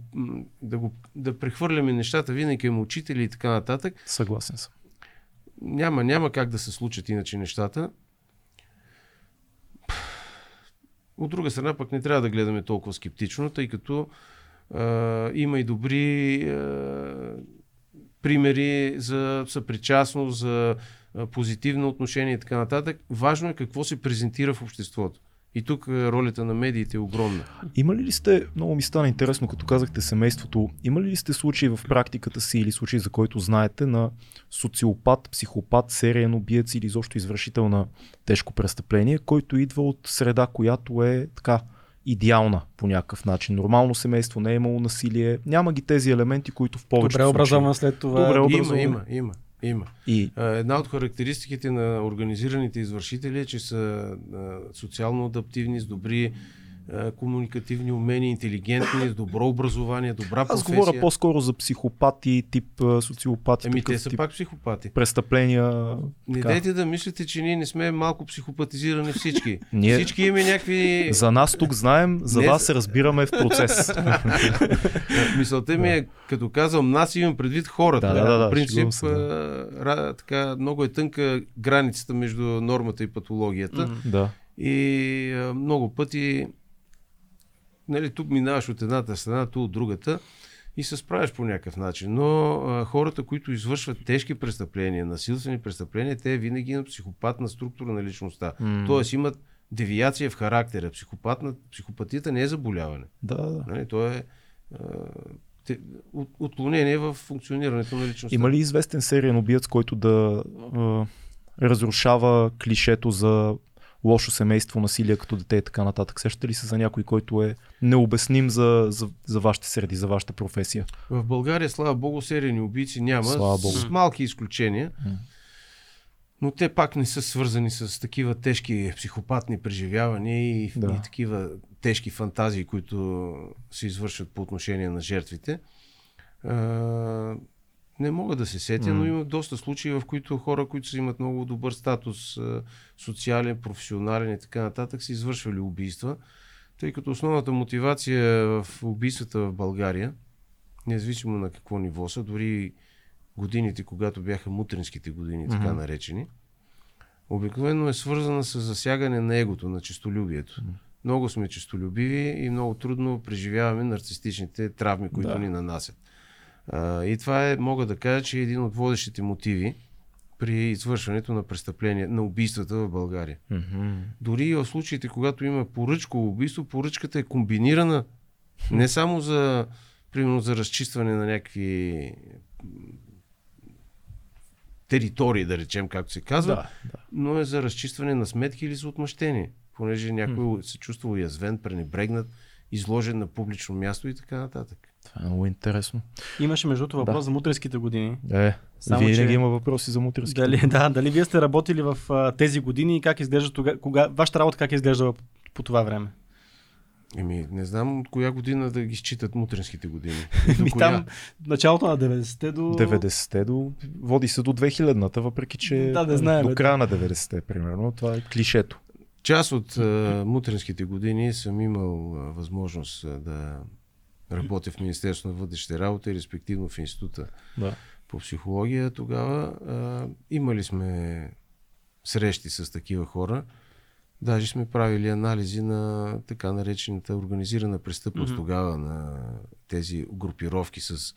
да, го, да прехвърляме нещата винаги към учители и така нататък. Съгласен съм. Няма, няма как да се случат иначе нещата. От друга страна пък не трябва да гледаме толкова скептично, тъй като а, има и добри а, примери за съпричастност, за позитивно отношение и така нататък. Важно е какво се презентира в обществото. И тук а, ролята на медиите е огромна. Има ли ли сте, много ми стана интересно, като казахте семейството, има ли ли сте случаи в практиката си или случаи, за който знаете, на социопат, психопат, сериен убиец или изобщо извършител на тежко престъпление, който идва от среда, която е така идеална по някакъв начин. Нормално семейство, не е имало насилие, няма ги тези елементи, които в повечето Добре образован след това. Добре Има, образован. има, има, има. И Една от характеристиките на организираните извършители е, че са социално адаптивни, с добри комуникативни умения, интелигентни, с добро образование, добра аз професия. говоря по-скоро за психопати, тип а, социопати, Еми, те са тип пак психопати. престъпления. Не така. дайте да мислите, че ние не сме малко психопатизирани всички. Ние- Всички имаме някакви... За нас тук знаем, за Не, вас се разбираме в процес. Мисълта ми е, като казвам нас, имам предвид хората. Да, да, да, да, По принцип, се, а, ра- така, много е тънка границата между нормата и патологията. М. да. И а, много пъти, нали, тук минаваш от едната страна, ту от другата и се справяш по някакъв начин. Но а, хората, които извършват тежки престъпления, насилствени престъпления, те винаги имат психопатна структура на личността. М. Тоест имат девиация в характера. Психопатна, психопатията не е заболяване. Да, да. Нали, то е а, те, от, отклонение в функционирането на личността. Има ли известен сериен убиец, който да а, разрушава клишето за лошо семейство, насилие като дете и така нататък? Сещате ли се за някой, който е необясним за, за, за вашите среди, за вашата професия? В България, слава богу, серийни убийци няма, Слава богу. с малки изключения. Но те пак не са свързани с такива тежки психопатни преживявания и, Да. и такива тежки фантазии, които се извършват по отношение на жертвите. Не мога да се сетя, но има доста случаи, в които хора, които са имат много добър статус, социален, професионален и така нататък, са извършвали убийства, тъй като основната мотивация в убийствата в България, независимо на какво ниво са, дори годините, когато бяха мутринските години, така наречени, обикновено е свързана с засягане на егото, на честолюбието. Много сме честолюбиви и много трудно преживяваме нарцистичните травми, които Да. ни нанасят. А, и това е, мога да кажа, че е един от водещите мотиви при извършването на престъпления, на убийствата в България. Дори и в случаите, когато има поръчково убийство, поръчката е комбинирана не само за, примерно, за разчистване на някакви територии, да речем, както се казва, Да, да. но е за разчистване на сметки или за отмъщение, понеже някой се чувства уязвен, пренебрегнат, изложен на публично място и така нататък. Това е много интересно. Имаше между другото въпрос Да. за мутренските години. Е, Само, винаги че- има въпроси за мутренски. Дали, да, дали вие сте работили в а, тези години и как изглежда тога, кога, вашата работа как е изглеждала по, по това време? Еми, не знам от коя година да ги считат мутренските години. И до Ми коя. там началото на 90-те до... 90-те до... Води се до 2000-та, въпреки че Да, да знаем, до края на 90-те, примерно. Това е клишето. Част от а, мутренските години съм имал а, възможност а, да работя в Министерството на вътрешните работи, респективно в Института Да. по психология. Тогава а, имали сме срещи с такива хора. Даже сме правили анализи на така наречената организирана престъпност Мгм. тогава на тези групировки с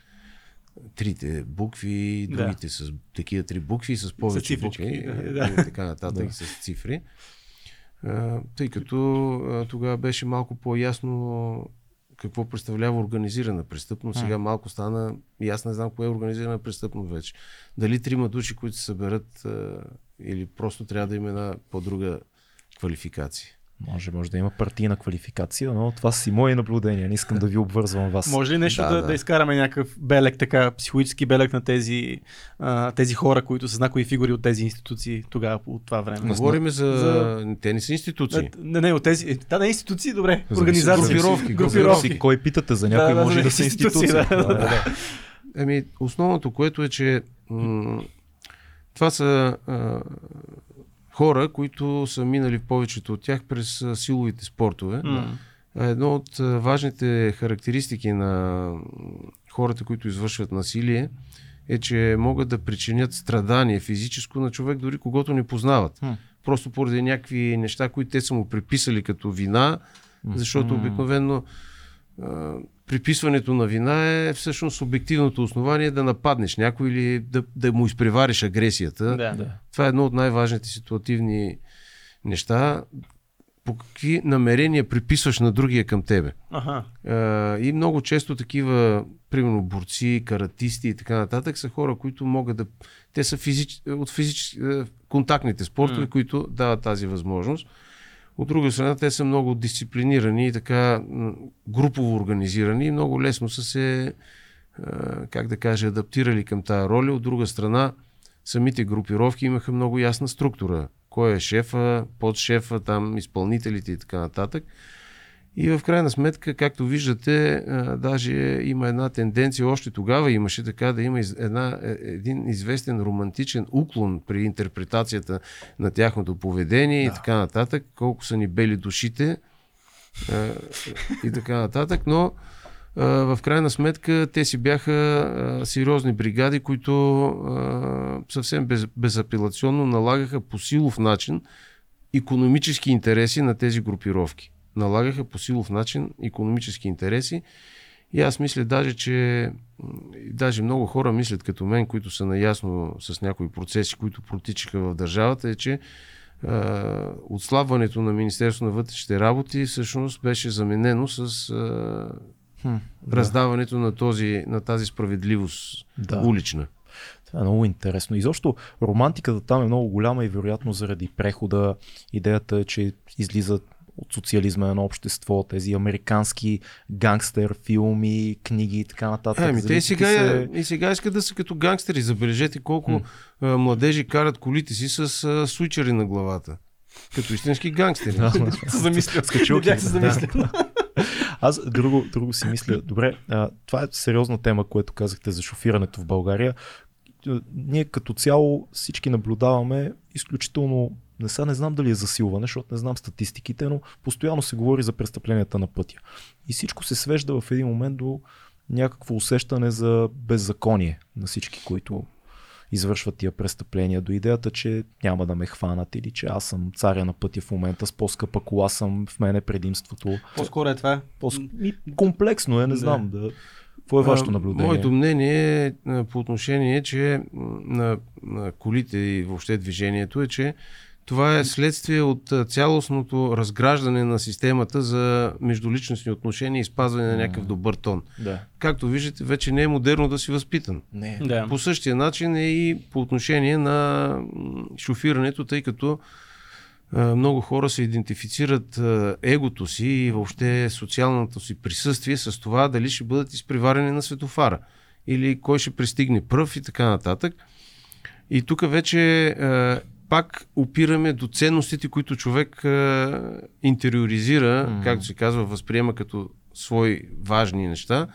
трите букви, Да. другите с такива три букви, с повече цифрички, букви да, и да. така нататък Да. с цифри. А, тъй като а, тогава беше малко по-ясно какво представлява организирана престъпност. Сега малко стана и аз не знам кое е организирана престъпност вече. Дали трима души, които се съберат или просто трябва да има една по-друга квалификация. Може, може да има партийна квалификация, но това си мои наблюдения. Не искам да ви обвързвам вас. Може ли нещо Да, да, да, да. да изкараме някакъв белег, така, психологически белег на тези, а, тези хора, които са знакови фигури от тези институции тогава по това време? Говориме за... за- Те не са институции. Не, не, от тези. Да, не институции, добре. Зависи. Организации. Групировки, Групировки. Кой питате за някой, Да, да, може да, да, са институции, да, Да, да, да. Ами, основното, което е, че м- това са а, хора, които са минали в повечето от тях през силовите спортове. А Едно от важните характеристики на хората, които извършват насилие, е, че могат да причинят страдание физическо на човек, дори когато не познават. Хм. Просто поради някакви неща, които те са му приписали като вина, защото обикновено приписването на вина е всъщност обективното основание да нападнеш някой или да, да му изпревариш агресията. Да. Да. Това е едно от най-важните ситуативни неща. По какви намерения приписваш на другия към тебе. Аха. А, и много често такива, примерно борци, каратисти и така нататък, са хора, които могат да... Те са физич... от физически... е, контактните спортове, М. които дават тази възможност. От друга страна, те са много дисциплинирани и така групово организирани и много лесно са се, как да кажа, адаптирали към тая роля. От друга страна, самите групировки имаха много ясна структура. Кой е шефа, подшефа, там изпълнителите и така нататък. И в крайна сметка, както виждате, даже има една тенденция, още тогава имаше така да има една, е- един известен романтичен уклон при интерпретацията на тяхното поведение и така нататък, колко са ни бели душите и така нататък, но в крайна сметка те си бяха сериозни бригади, които съвсем без, безапелационно налагаха по силов начин економически интереси на тези групировки. Налагаха по силов начин економически интереси. И аз мисля даже, че даже много хора мислят като мен, които са наясно с някои процеси, които протичаха в държавата, е, че а, отслабването на Министерство на вътрешните работи всъщност беше заменено с а, Хм, раздаването на, този, на тази справедливост Да. улична. Това е много интересно. И защо романтиката там е много голяма и вероятно заради прехода. Идеята е, че излизат от социализма едно общество, тези американски гангстер филми, книги и така нататък. Ами, те и сега, се- и сега искат да са като гангстери. Забележете колко а, младежи карат колите си с а, суичери на главата. Като истински гангстери. се замисля. Бях се замислил. Аз друго, друго си мисля. Добре, а, това е сериозна тема, което казахте за шофирането в България. Ние като цяло всички наблюдаваме изключително не са, не знам дали е засилване, защото не знам статистиките, но постоянно се говори за престъпленията на пътя. И всичко се свежда в един момент до някакво усещане за беззаконие на всички, които извършват тия престъпления. До идеята, че няма да ме хванат или че аз съм царя на пътя в момента с по-скъпа кола съм в мене предимството. По-скоро е това. По- и комплексно е, не Да. знам. Да. Какво е вашето наблюдение? Моето мнение е, по отношение че на, на колите и въобще движението е, че това е следствие от цялостното разграждане на системата за междуличностни отношения и спазване на някакъв добър тон. Да. Както виждате, вече не е модерно да си възпитан. Не. Да. По същия начин е и по отношение на шофирането, тъй като много хора се идентифицират егото си и въобще социалното си присъствие с това дали ще бъдат изпреварени на светофара или кой ще пристигне пръв и така нататък. И тук вече пак опираме до ценностите, които човек а, интериоризира, Мгм. както се казва, възприема като свои важни неща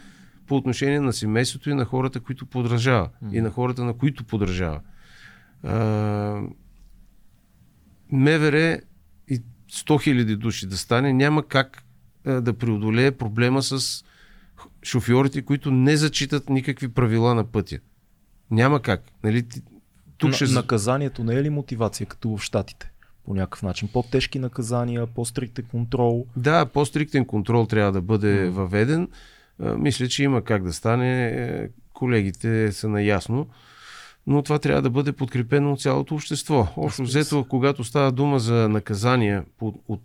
по отношение на семейството и на хората, които подражава. И на хората, на които подражава. А, МВР и 100 000 души да стане, няма как а, да преодолее проблема с шофьорите, които не зачитат никакви правила на пътя. Няма как. Нали? Тук На, ще... за- Наказанието не е ли мотивация, като в Штатите? По някакъв начин. По-тежки наказания, по-стриктен контрол. Да, по-стриктен контрол трябва да бъде Мгм. въведен. Мисля, че има как да стане. Е, Колегите са наясно. Но това трябва да бъде подкрепено от цялото общество. Общо взето, когато става дума за наказания по, от,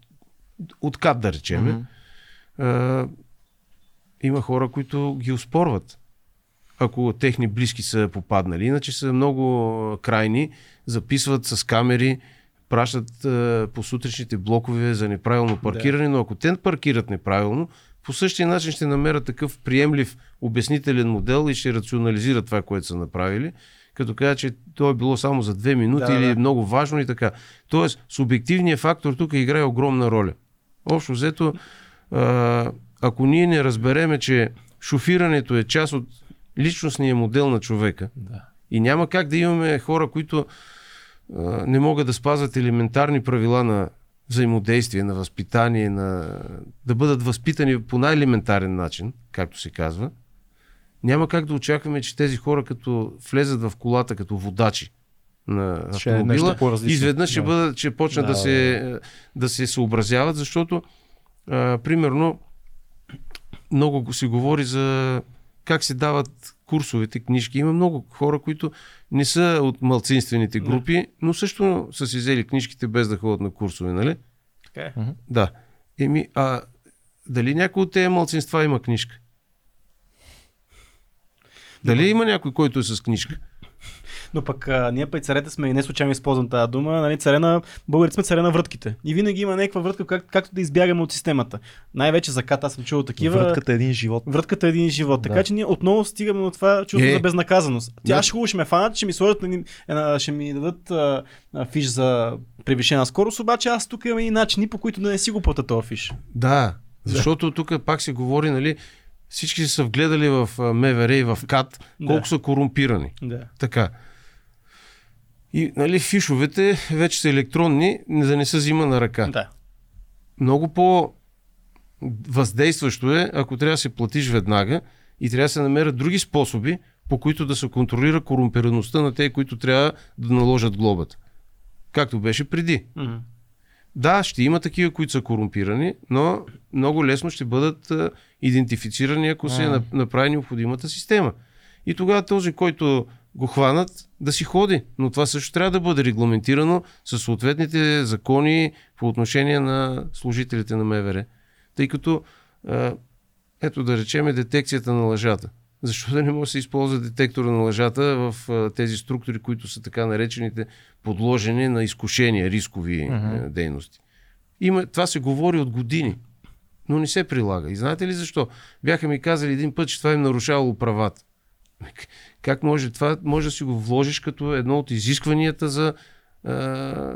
от кат, да речеме, а, има хора, които ги успорват. Ако техни близки са попаднали. Иначе са много крайни, записват с камери, пращат е, по сутрешните блокове за неправилно паркиране, да. но ако те паркират неправилно, по същия начин ще намерят такъв приемлив обяснителен модел и ще рационализират това, което са направили, като кажа, че то е било само за две минути да, или да. е много важно и така. Тоест, субективният фактор тук играе огромна роля. Общо взето, а, ако ние не разбереме, че шофирането е част от личностния модел на човека да. и няма как да имаме хора, които а, не могат да спазват елементарни правила на взаимодействие, на възпитание, на... да бъдат възпитани по най-елементарен начин, както се казва, няма как да очакваме, че тези хора, като влезат в колата като водачи на е автомобила, изведнъж ще, да. бъдат, ще почнат да, да, се, да се съобразяват, защото а, примерно много се говори за как се дават курсовете, книжки. Има много хора, които не са от малцинствените групи, не. но също са си взели книжките без да ходят на курсове, нали? Така е. Да. Еми, а дали някой от тези малцинства има книжка? Дали има някой, който е с книжка? Но пък а, ние пък царете сме и не случайно използвам тази дума, нали, царе на, българите сме царе на вратките. И винаги има някаква вратка, как, както да избягаме от системата. Най-вече за кат, аз съм чувал такива. Вратката е един живот. Вратката е един живот. Да. Така че ние отново стигаме до това чувство е. за безнаказаност. Тя да. ще хубаво ще ме фанат, ще ми сложат, ще ми дадат а, а, фиш за превишена скорост, обаче аз тук имам и начини, по които да не си го плата този фиш. Да, защото да. тук пак се говори, нали, всички са вгледали в МВР и в КАТ колко да. са корумпирани. Да. Така. И нали, фишовете вече са електронни, не да не се взима на ръка. Да. Много по въздействащо е, ако трябва да се платиш веднага и трябва да се намерят други способи, по които да се контролира корумпираността на те, които трябва да наложат глобата. Както беше преди. Mm-hmm. Да, ще има такива, които са корумпирани, но много лесно ще бъдат а, идентифицирани, ако се mm-hmm. направи необходимата система. И тогава този, който го хванат да си ходи. Но това също трябва да бъде регламентирано с съответните закони по отношение на служителите на МВР. Тъй като, ето да речеме, детекцията на лъжата. Защо да не може да се използва детектора на лъжата в тези структури, които са така наречените подложени на изкушения, рискови uh-huh. дейности? Има, това се говори от години, но не се прилага. И знаете ли защо? Бяха ми казали един път, че това им нарушавало правата. Как може това? Може да си го вложиш като едно от изискванията за а,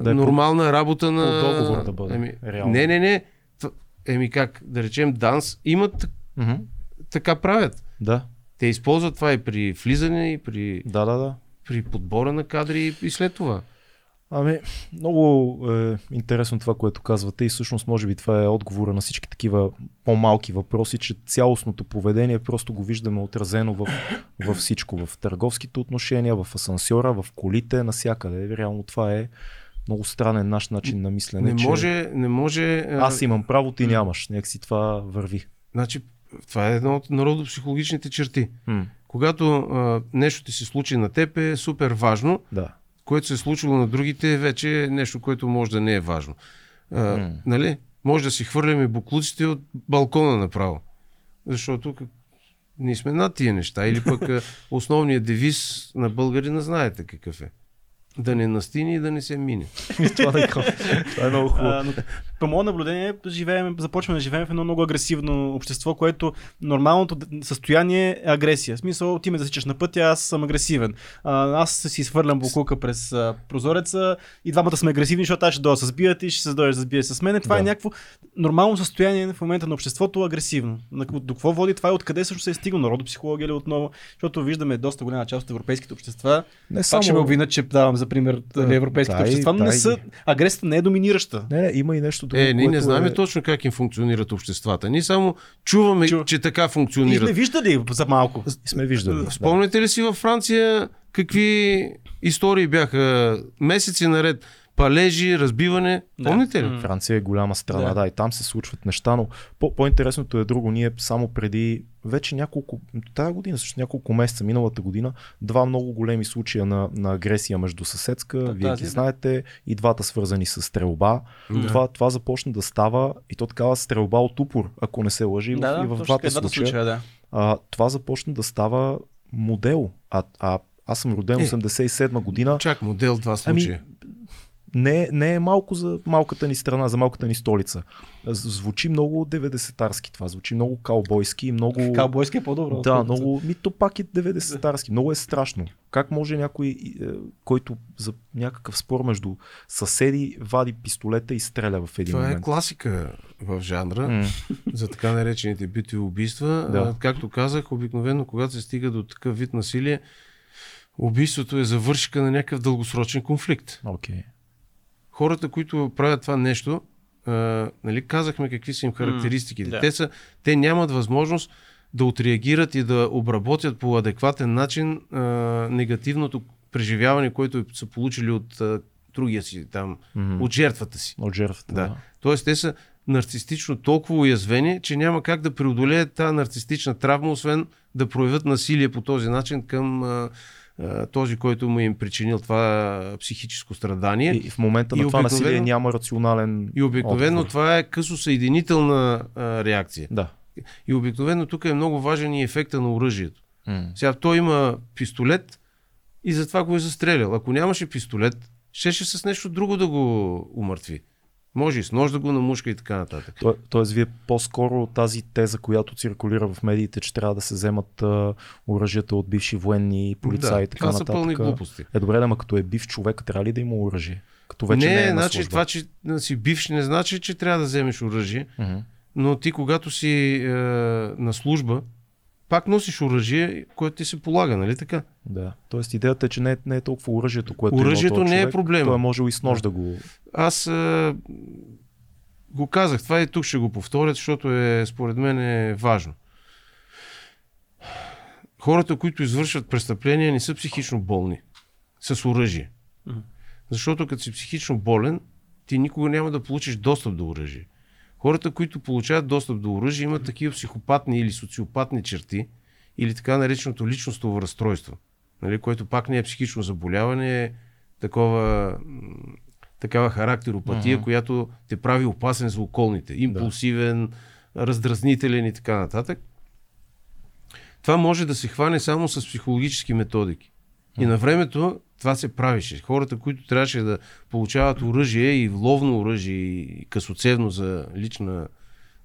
да е нормална по, работа на... По договор да бъде. Еми, реално. Не, не, не. Еми как, да речем, Данс имат mm-hmm. така правят. Да. Те използват това и при влизане, и при, да, да, да. при подбора на кадри и след това. Ами, много е интересно това, което казвате и всъщност може би това е отговора на всички такива по-малки въпроси, че цялостното поведение просто го виждаме отразено в, в всичко, в търговските отношения, в асансьора, в колите, насякъде. Реално това е много странен наш начин на мислене. Не може, не може. Аз имам право, ти нямаш. Някакси това върви. Значи, това е едно от народопсихологичните черти. М. Когато а, нещо ти се случи на теб е супер важно. Да което се е случило на другите, вече е нещо, което може да не е важно. А, mm. нали? Може да си хвърляме буклуците от балкона направо. Защото ние сме над тия неща. Или пък основният девиз на българина знаете какъв е. Да не настини и да не се мине. това, е, това е много хубаво. По мое наблюдение, живеем, започваме да живеем в едно много агресивно общество, което нормалното състояние е агресия. В смисъл, ти ме засичаш на пътя, аз съм агресивен. А, аз си свърлям буклука през а, прозореца и двамата сме агресивни, защото аз ще дойда с бият и ще се дойдеш да сбие с мен. Това е да. е някакво нормално състояние в момента на обществото, агресивно. До какво води това и откъде също се е стигнал? Народопсихология ли отново? Защото виждаме доста голяма част от европейските общества. Не само... Пак ще ме обвинят, че давам за пример да, европейските дай, общества. Дай, не са, агресията не е доминираща. Не, не, има и нещо друго. Е, ние не знаем е... точно как им функционират обществата. Ние само чуваме, Чу... че така функционират. И сме виждали за малко. И сме виждали. Спомняте ли си във Франция какви истории бяха месеци наред? Палежи, разбиване. Да. Помните ли? Франция е голяма страна, Да. да. и там се случват неща, но по- по-интересното е друго. Ние само преди вече няколко, тази година, също няколко месеца, миналата година, два много големи случая на, на агресия между съседска, Та- вие ги да. знаете, и двата свързани с стрелба. Да. Това, това започна да става и то такава стрелба от упор, ако не се лъжи, Да, и да, в точно двата случая. случая, да. А, това започна да става модел. А, а аз съм роден Е. 87 година. Чак модел два Ами, случая. Не, не е малко за малката ни страна, за малката ни столица. Звучи много 90-тарски това, звучи много каубойски, и много... Каубойски е по-добро. Да, много... Ми то пак е 90-тарски. Много е страшно. Как може някой, е, който за някакъв спор между съседи вади пистолета и стреля в един Това е момент? класика в жанра М, за така наречените битови убийства. Да. Както казах, обикновено, когато се стига до такъв вид насилие, убийството е завършика на някакъв дългосрочен конфликт. Окей. Хората, които правят това нещо, а, нали, казахме какви са им характеристиките. да. Те, са, те нямат възможност да отреагират и да обработят по адекватен начин а, негативното преживяване, което са получили от а, другия си, там, Мгм. от жертвата си. От жертвата. Да. Да. Тоест, те са нарцистично толкова уязвени, че няма как да преодолеят тази нарцистична травма, освен да проявят насилие по този начин към а, този, който му е им причинил това психическо страдание. И, и в момента И на това обикновено- насилие няма рационален И обикновено отговор. това е късосъединителна а, реакция. Да. И обикновено тук е много важен и ефекта на оръжието. М. Сега той има пистолет и затова го е застрелял. Ако нямаше пистолет, щеше с нещо друго да го умъртви. Може и с нож да го намушка и така нататък. То, тоест, вие по-скоро тази теза, която циркулира в медиите, че трябва да се вземат а, оръжията от бивши военни и полицаи да, и така това са нататък. пълни глупости. Е добре, да, ама като е бив човек, трябва ли да има оръжие? Като вече не, не, е на значи служба. това, че си бивш, не значи, че трябва да вземеш оръжие, Мгм. но ти когато си е, на служба, пак носиш оръжие, което ти се полага, нали така? Да. Тоест идеята е, че не е, не е толкова оръжието, което има Оръжието този не е човек. проблема. Той е можел и с нож да, го... Аз а, го казах това и тук ще го повторя, защото е, според мен е важно. Хората, които извършват престъпления, не са психично болни с оръжие. Защото като си психично болен, ти никога няма да получиш достъп до оръжие. Хората, които получават достъп до оръжие, имат такива психопатни или социопатни черти, или така нареченото личностово разстройство, нали, което пак не е психично заболяване, е такова, такава характеропатия, Мгм. която те прави опасен за околните. Импулсивен, раздразнителен и така нататък. Това може да се хване само с психологически методики. И на времето това се правеше. Хората, които трябваше да получават оръжие и ловно оръжие и късоцевно за лична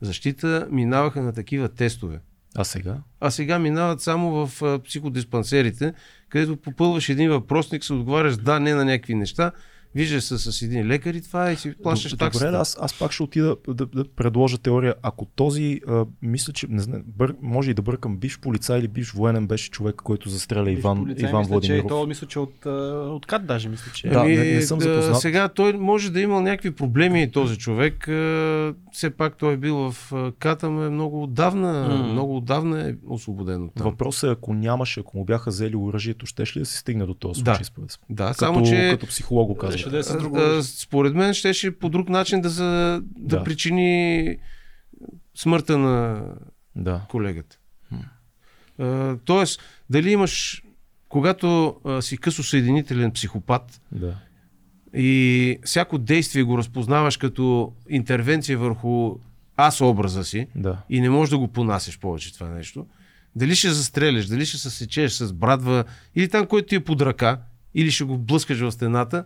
защита, минаваха на такива тестове. А сега? А сега минават само в психодиспансерите, където попълваш един въпросник, се отговаряш да, не на някакви неща, виждаш се с един лекар и това е и си плащаш Добре, таксата. да, аз, аз пак ще отида да, да предложа теория. Ако този, а, мисля, че не знам, бър, може и да бъркам, бивш полицай или бивш военен беше човек, който застреля Иван, Полицай, Иван мисля, Владимиров. Че, то, мисля, че от, от КАТ даже, мисля, че. Да, Ами, не- не съм запознат. а, Сега той може да е имал някакви проблеми, този човек. а, Все пак той е бил в а, Катам е много отдавна, М. много отдавна е освободен от там. Въпросът е, ако нямаше, ако му бяха взели оръжието, щеше ли да се стигне до този Да. случай според Да, като, само че като психолог го казва. Ще да е друго. а, според мен щеше по друг начин да, за, да, Да. причини смъртта на Да. колегата. А, тоест, дали имаш, когато а, си късосъединителен психопат, Да. и всяко действие го разпознаваш като интервенция върху аз образа си Да. и не можеш да го понасеш повече това нещо, дали ще застреляш, дали ще се сечеш с брадва или там, който ти е под ръка, или ще го блъскаш в стената,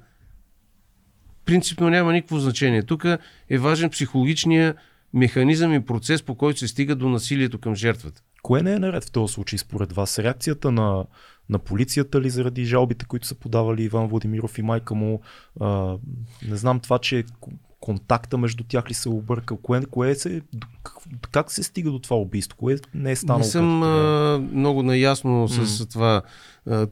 принципно няма никакво значение. Тук е важен психологичния механизъм и процес, по който се стига до насилието към жертвата. Кое не е наред в този случай според вас? Реакцията на, на полицията ли заради жалбите, които са подавали Иван Владимиров и майка му? А, не знам това, че контакта между тях ли се е объркал? Кое, кое се, как, се стига до това убийство? Кое не е станало? Не съм а, много наясно с М. това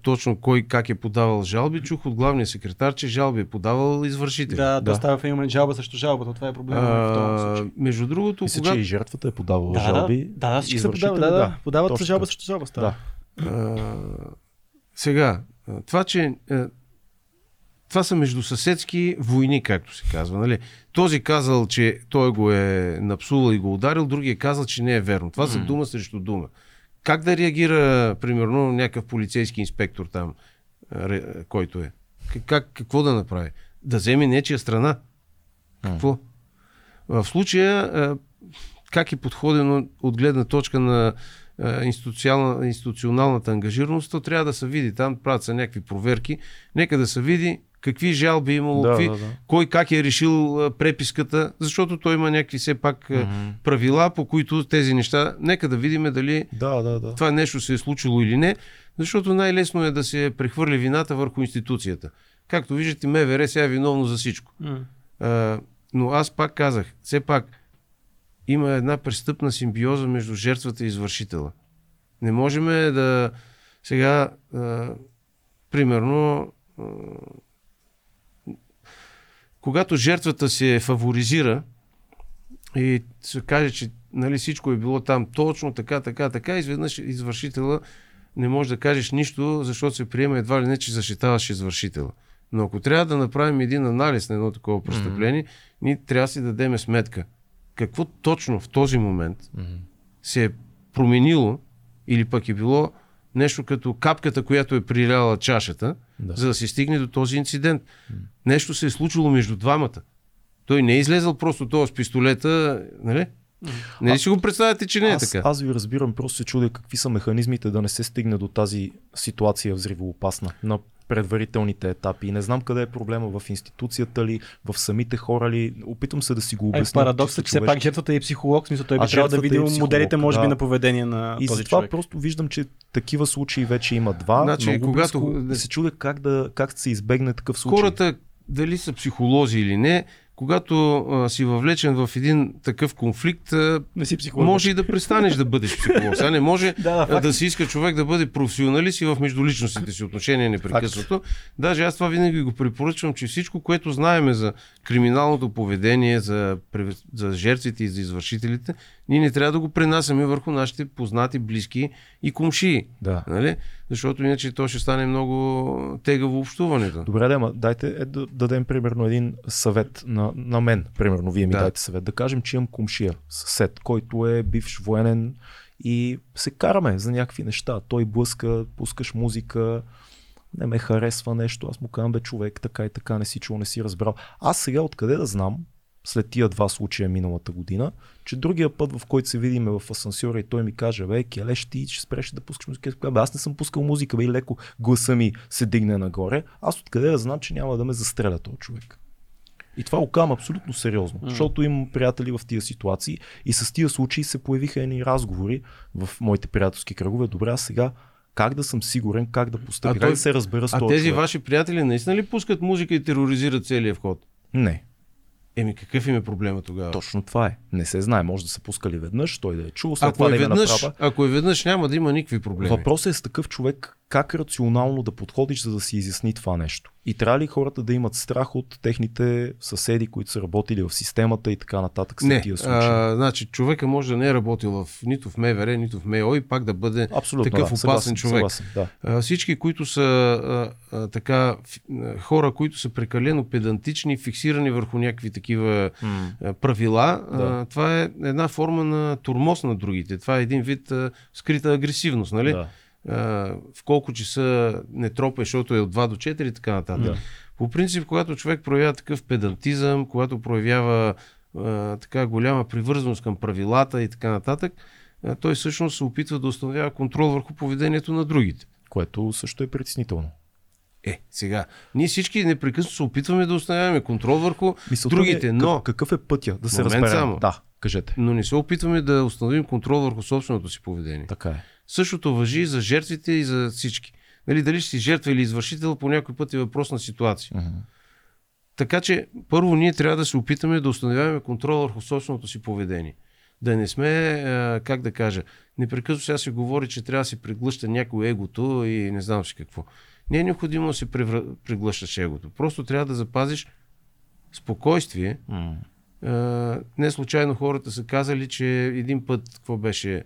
точно кой как е подавал жалби. Чух от главния секретар, че жалби е подавал извършител. Да, Да. става в един момент жалба срещу жалбата. Това е проблема в този А, между другото, Мисля, когато... че и жертвата е подавала Да, жалби. да, да, всички се подават. Да, да, подават Точно жалба срещу жалба. Става. Да. А, сега, това, че това са междусъседски войни, както се казва. Нали? Този казал, че той го е напсувал и го ударил, другия казал, че не е верно. Това са дума срещу дума. Как да реагира, примерно, някакъв полицейски инспектор там, който е? Как- Как, какво да направи? Да вземе нечия страна? Какво? В случая, как е подходено от гледна точка на институционалната ангажираност, то трябва да се види. Там правят се някакви проверки. Нека да се види какви жалби е имало, Да, какви, да, да. кой как е решил а, преписката, защото той има някакви все пак а, правила, по които тези неща, нека да видим дали Да, да, да. това нещо се е случило или не, защото най-лесно е да се прехвърли вината върху институцията. Както виждате, МВР сега е виновно за всичко. М. А, но аз пак казах, все пак има една престъпна симбиоза между жертвата и извършителя. Не можем да сега, а, примерно, а, когато жертвата се фаворизира и се каже, че нали, всичко е било там точно така, така, така, изведнъж извършителя не може да кажеш нищо, защото се приема едва ли не, че защитаваш извършителя. Но ако трябва да направим един анализ на едно такова престъпление, mm-hmm. ние трябва да си дадеме сметка. Какво точно в този момент mm-hmm. се е променило или пък е било нещо като капката, която е приляла чашата, Да. за да се стигне до този инцидент. Нещо се е случило между двамата. Той не е излезъл просто това с пистолета, нали? Не ли си го представяте, че не е аз, така? аз ви разбирам, просто се чудя какви са механизмите да не се стигне до тази ситуация взривоопасна на предварителните етапи. Не знам къде е проблема в институцията ли, в самите хора ли. Опитвам се да си го Е, обясня. парадоксът е, чисто че все пак жертвата е психолог, смисъл той А би трябвало да жертвата види е моделите, може би, да. на поведение на И този затова човек. просто виждам, че такива случаи вече има два. Значи, много когато- близко, се чудя как да, как да се избегне такъв случай. Хората, дали са психолози или не, когато а, си въвлечен в един такъв конфликт, а, Не си психолог. може и да престанеш да бъдеш психолог. Сега не може Да, да, да се иска човек да бъде професионалист и в междуличностните си отношения непрекъснато. Даже аз това винаги го препоръчвам, че всичко, което знаеме за криминалното поведение, за, за жертвите и за извършителите, ние не трябва да го пренасяме върху нашите познати, близки и комшии. Да. Нали? Защото иначе то ще стане много тегаво общуването. Добре, да, ма, дайте е, да дадем примерно един съвет на, на мен. Примерно, вие ми Да. дайте съвет. Да кажем, че имам комшия, съсед, който е бивш военен и се караме за някакви неща. Той блъска, пускаш музика, не ме харесва нещо, аз му казвам, бе човек, така и така, не си чул, не си разбрал. Аз сега откъде да знам, след тия два случая миналата година, че другия път, в който се видиме в асансьора и той ми каже, бе, келеш ти, ще спреш да пускаш музика. Бе, аз не съм пускал музика, бе, и леко гласа ми се дигне нагоре. Аз откъде да знам, че няма да ме застреля този човек. И това го казвам абсолютно сериозно, защото имам приятели в тия ситуации и с тия случаи се появиха едни разговори в моите приятелски кръгове. Добре, аз сега как да съм сигурен, как да постъпя, А как той- да се разбера с А този тези човек? ваши приятели наистина ли пускат музика и тероризират целия вход? Не, Еми какъв им е проблема тогава? точно това е. Не се знае, може да са пускали веднъж, той да е чул, след Ако това е, да веднъж, направа. ако е веднъж, няма да има никакви проблеми. Въпросът е с такъв човек как рационално да подходиш, за да си изясни това нещо. И трябва ли хората да имат страх от техните съседи, които са работили в системата и така нататък Не, тия случаи? а, значи човека може да не е работил в, нито в МВР, нито в МЕО и пак да бъде Абсолютно, такъв да, опасен съгласен, човек. Съгласен, да. А, всички, които са а, а, така хора, които са прекалено педантични, фиксирани върху някакви такива а, правила, Да. а, това е една форма на турмоз на другите. Това е един вид а, скрита агресивност, нали? Да. В колко часа не тропе, защото е от 2 до 4 и така нататък. Да. По принцип, когато човек проявява такъв педантизъм, когато проявява а, така голяма привързаност към правилата и така нататък, а, той всъщност се опитва да установява контрол върху поведението на другите. Което също е притеснително. Е, сега, ние всички непрекъснато се опитваме да установяваме контрол върху Мисълта ми другите, е, но, как- какъв е пътя да се разберем? само. Да, кажете. но не се опитваме да установим контрол върху собственото си поведение. Така е. Същото въжи и за жертвите и за всички. Нали, дали ще си жертва или извършител, по някой път е въпрос на ситуация. Мгм. Така че, първо ние трябва да се опитаме да установяваме контрол върху собственото си поведение. Да не сме, как да кажа, непрекъснато сега се говори, че трябва да се преглъща някой егото и не знам си какво. Не е необходимо да се преглъщаш егото. Просто трябва да запазиш спокойствие. А, не случайно хората са казали, че един път, какво беше,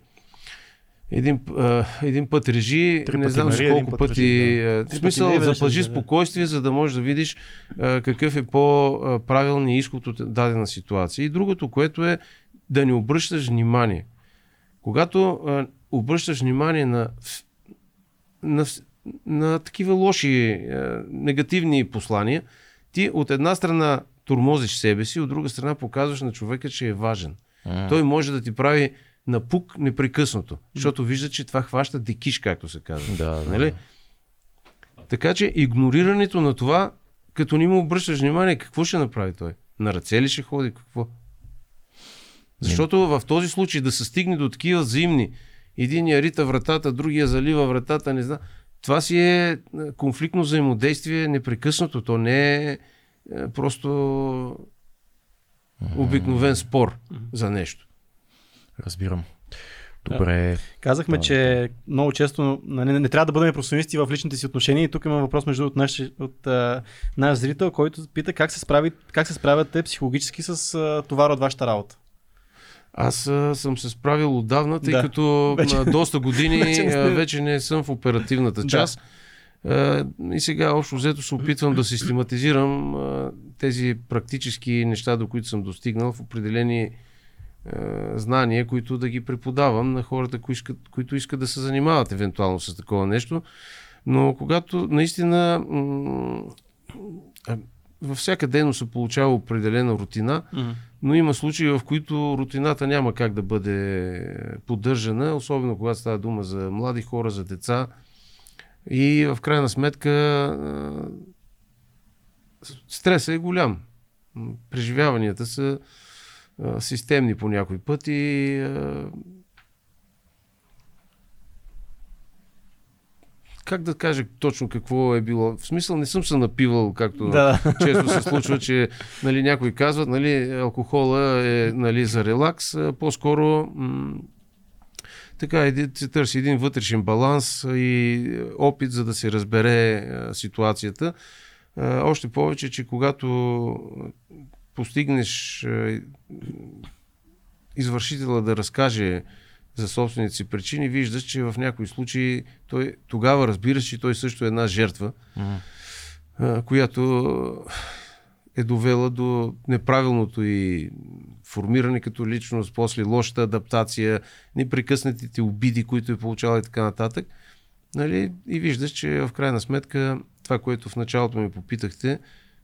един, а, един път режи, Три не пъти знам за колко път пъти. а, Три В смисъл, пъти режи, да. спокойствие, за да можеш да видиш а, какъв е по-правилният изход от дадена ситуация. И другото, което е да не обръщаш внимание. Когато а, обръщаш внимание на, на, на такива лоши, а, негативни послания, ти от една страна тормозиш себе си, от друга страна показваш на човека, че е важен. Той може да ти прави напук непрекъснато, защото вижда, че това хваща декиш, както се казва. Да, да. Нали? Така че игнорирането на това, като не му обръщаш внимание, какво ще направи той? На ръце ли ще ходи? Какво? Защото в този случай да се стигне до такива взаимни, единия рита вратата, другия залива вратата, не знам. Това си е е, конфликтно взаимодействие непрекъснато. То не е е, просто обикновен спор за нещо. Разбирам. Добре. Казахме, Да. че много често не, не, не трябва да бъдем професионалисти в личните си отношения. И тук има въпрос между от наш, от, а, наш зрител, който пита как се, справи, как се справяте психологически с а, товар от вашата работа. Аз а, съм се справил отдавна, тъй Да. като Вече- на доста години вече не вече не съм в оперативната Да. част. А, и сега общо взето се опитвам да систематизирам а, тези практически неща, до които съм достигнал в определени знания, които да ги преподавам на хората, които искат, които искат да се занимават евентуално с такова нещо. Но когато наистина във всяка дейност се получава определена рутина, но има случаи, в които рутината няма как да бъде поддържана, особено когато става дума за млади хора, за деца. И в крайна сметка стресът е голям. Преживяванията са а, системни по някой път и а, как да кажа точно какво е било. В смисъл не съм се напивал, както Да. често се случва, че нали, някои казват, нали, алкохола е нали, за релакс, по-скоро м- така се търси един вътрешен баланс и опит за да се разбере а, ситуацията. А, още повече, че когато постигнеш а, извършителя да разкаже за собствените си причини, виждаш, че в някои случаи той тогава разбираш, че той също е една жертва, а, която е довела до неправилното и формиране като личност, после лошата адаптация, непрекъснатите обиди, които е получала и така нататък. Нали? И виждаш, че в крайна сметка това, което в началото ми попитахте,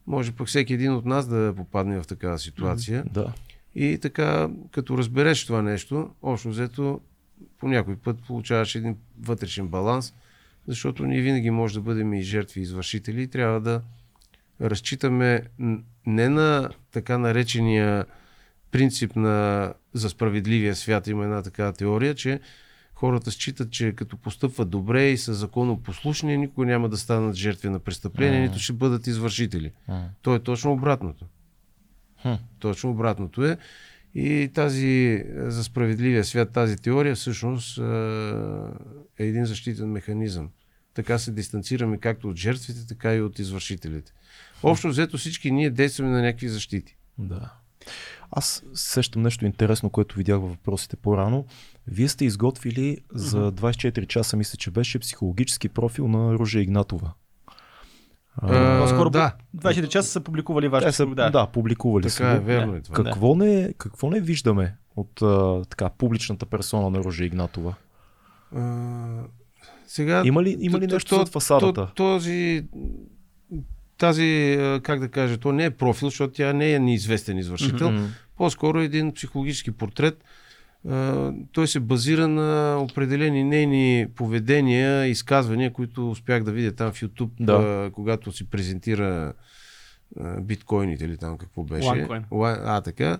може пък всеки един от нас да попадне в такава ситуация. Да. И така, като разбереш това нещо, общо взето, по някой път получаваш един вътрешен баланс, защото ние винаги може да бъдем и жертви, и извършители и трябва да разчитаме не на така наречения принцип на за справедливия свят, има една такава теория, че хората считат, че като постъпват добре и са законопослушни, никога няма да станат жертви на престъпления, нито ще бъдат извършители. То е точно обратното. Хм. Точно обратното е. И тази е, за справедливия свят, тази теория всъщност е, е един защитен механизъм. Така се дистанцираме както от жертвите, така и от извършителите. Общо взето всички ние действаме на някакви защити. Да. Аз сещам нещо интересно, което видях във въпросите по-рано. Вие сте изготвили за 24 часа, мисля, че беше психологически профил на Ружа Игнатова. А, По-скоро да. 24 часа са публикували Те вашите са, да. да, публикували Така са. е, верно е това. Какво, не, какво не виждаме от а, така, публичната персона на Ружа Игнатова? А, сега, Има ли, има ли то- нещо то- зад фасадата? то- Този, тази, как да кажа, то не е профил, защото тя не е неизвестен извършител. Мгм. По-скоро е един психологически портрет. Той се базира на определени нейни поведения, изказвания, които успях да видя там в YouTube, Да. когато си презентира биткоините или там какво беше. OneCoin. А, така.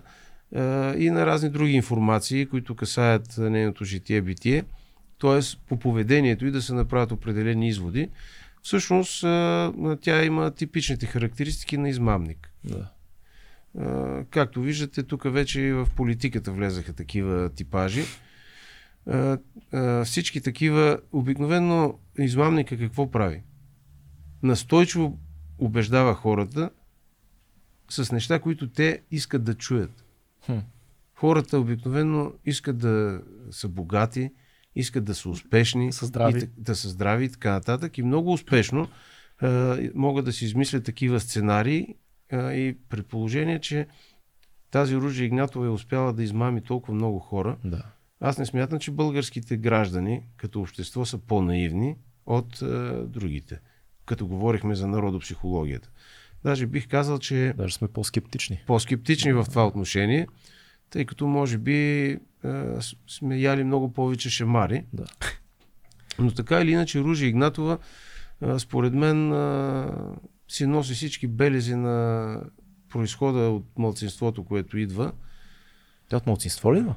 И на разни други информации, които касаят нейното житие-битие. Тоест, по поведението и да се направят определени изводи. Всъщност, тя има типичните характеристики на измамник. Да. Както виждате, тук вече и в политиката влезаха такива типажи. Всички такива, обикновено измамника какво прави? Настойчиво убеждава хората с неща, които те искат да чуят. Хм. Хората обикновено искат да са богати, искат да са успешни, Са здрави. И, да са здрави и така нататък. И много успешно а, могат да си измислят такива сценарии а, и при положение, че тази Ружа Игнатова е успяла да измами толкова много хора, Да. аз не смятам, че българските граждани като общество са по-наивни от а, другите, като говорихме за народопсихологията. Даже бих казал, че Даже сме по-скептични. по-скептични в това отношение, тъй като може би а, сме яли много повече шемари. Да. Но така или иначе Ружа Игнатова, а, според мен, а, си носи всички белези на происхода от мълцинството, което идва. Тя от младсинство ли идва?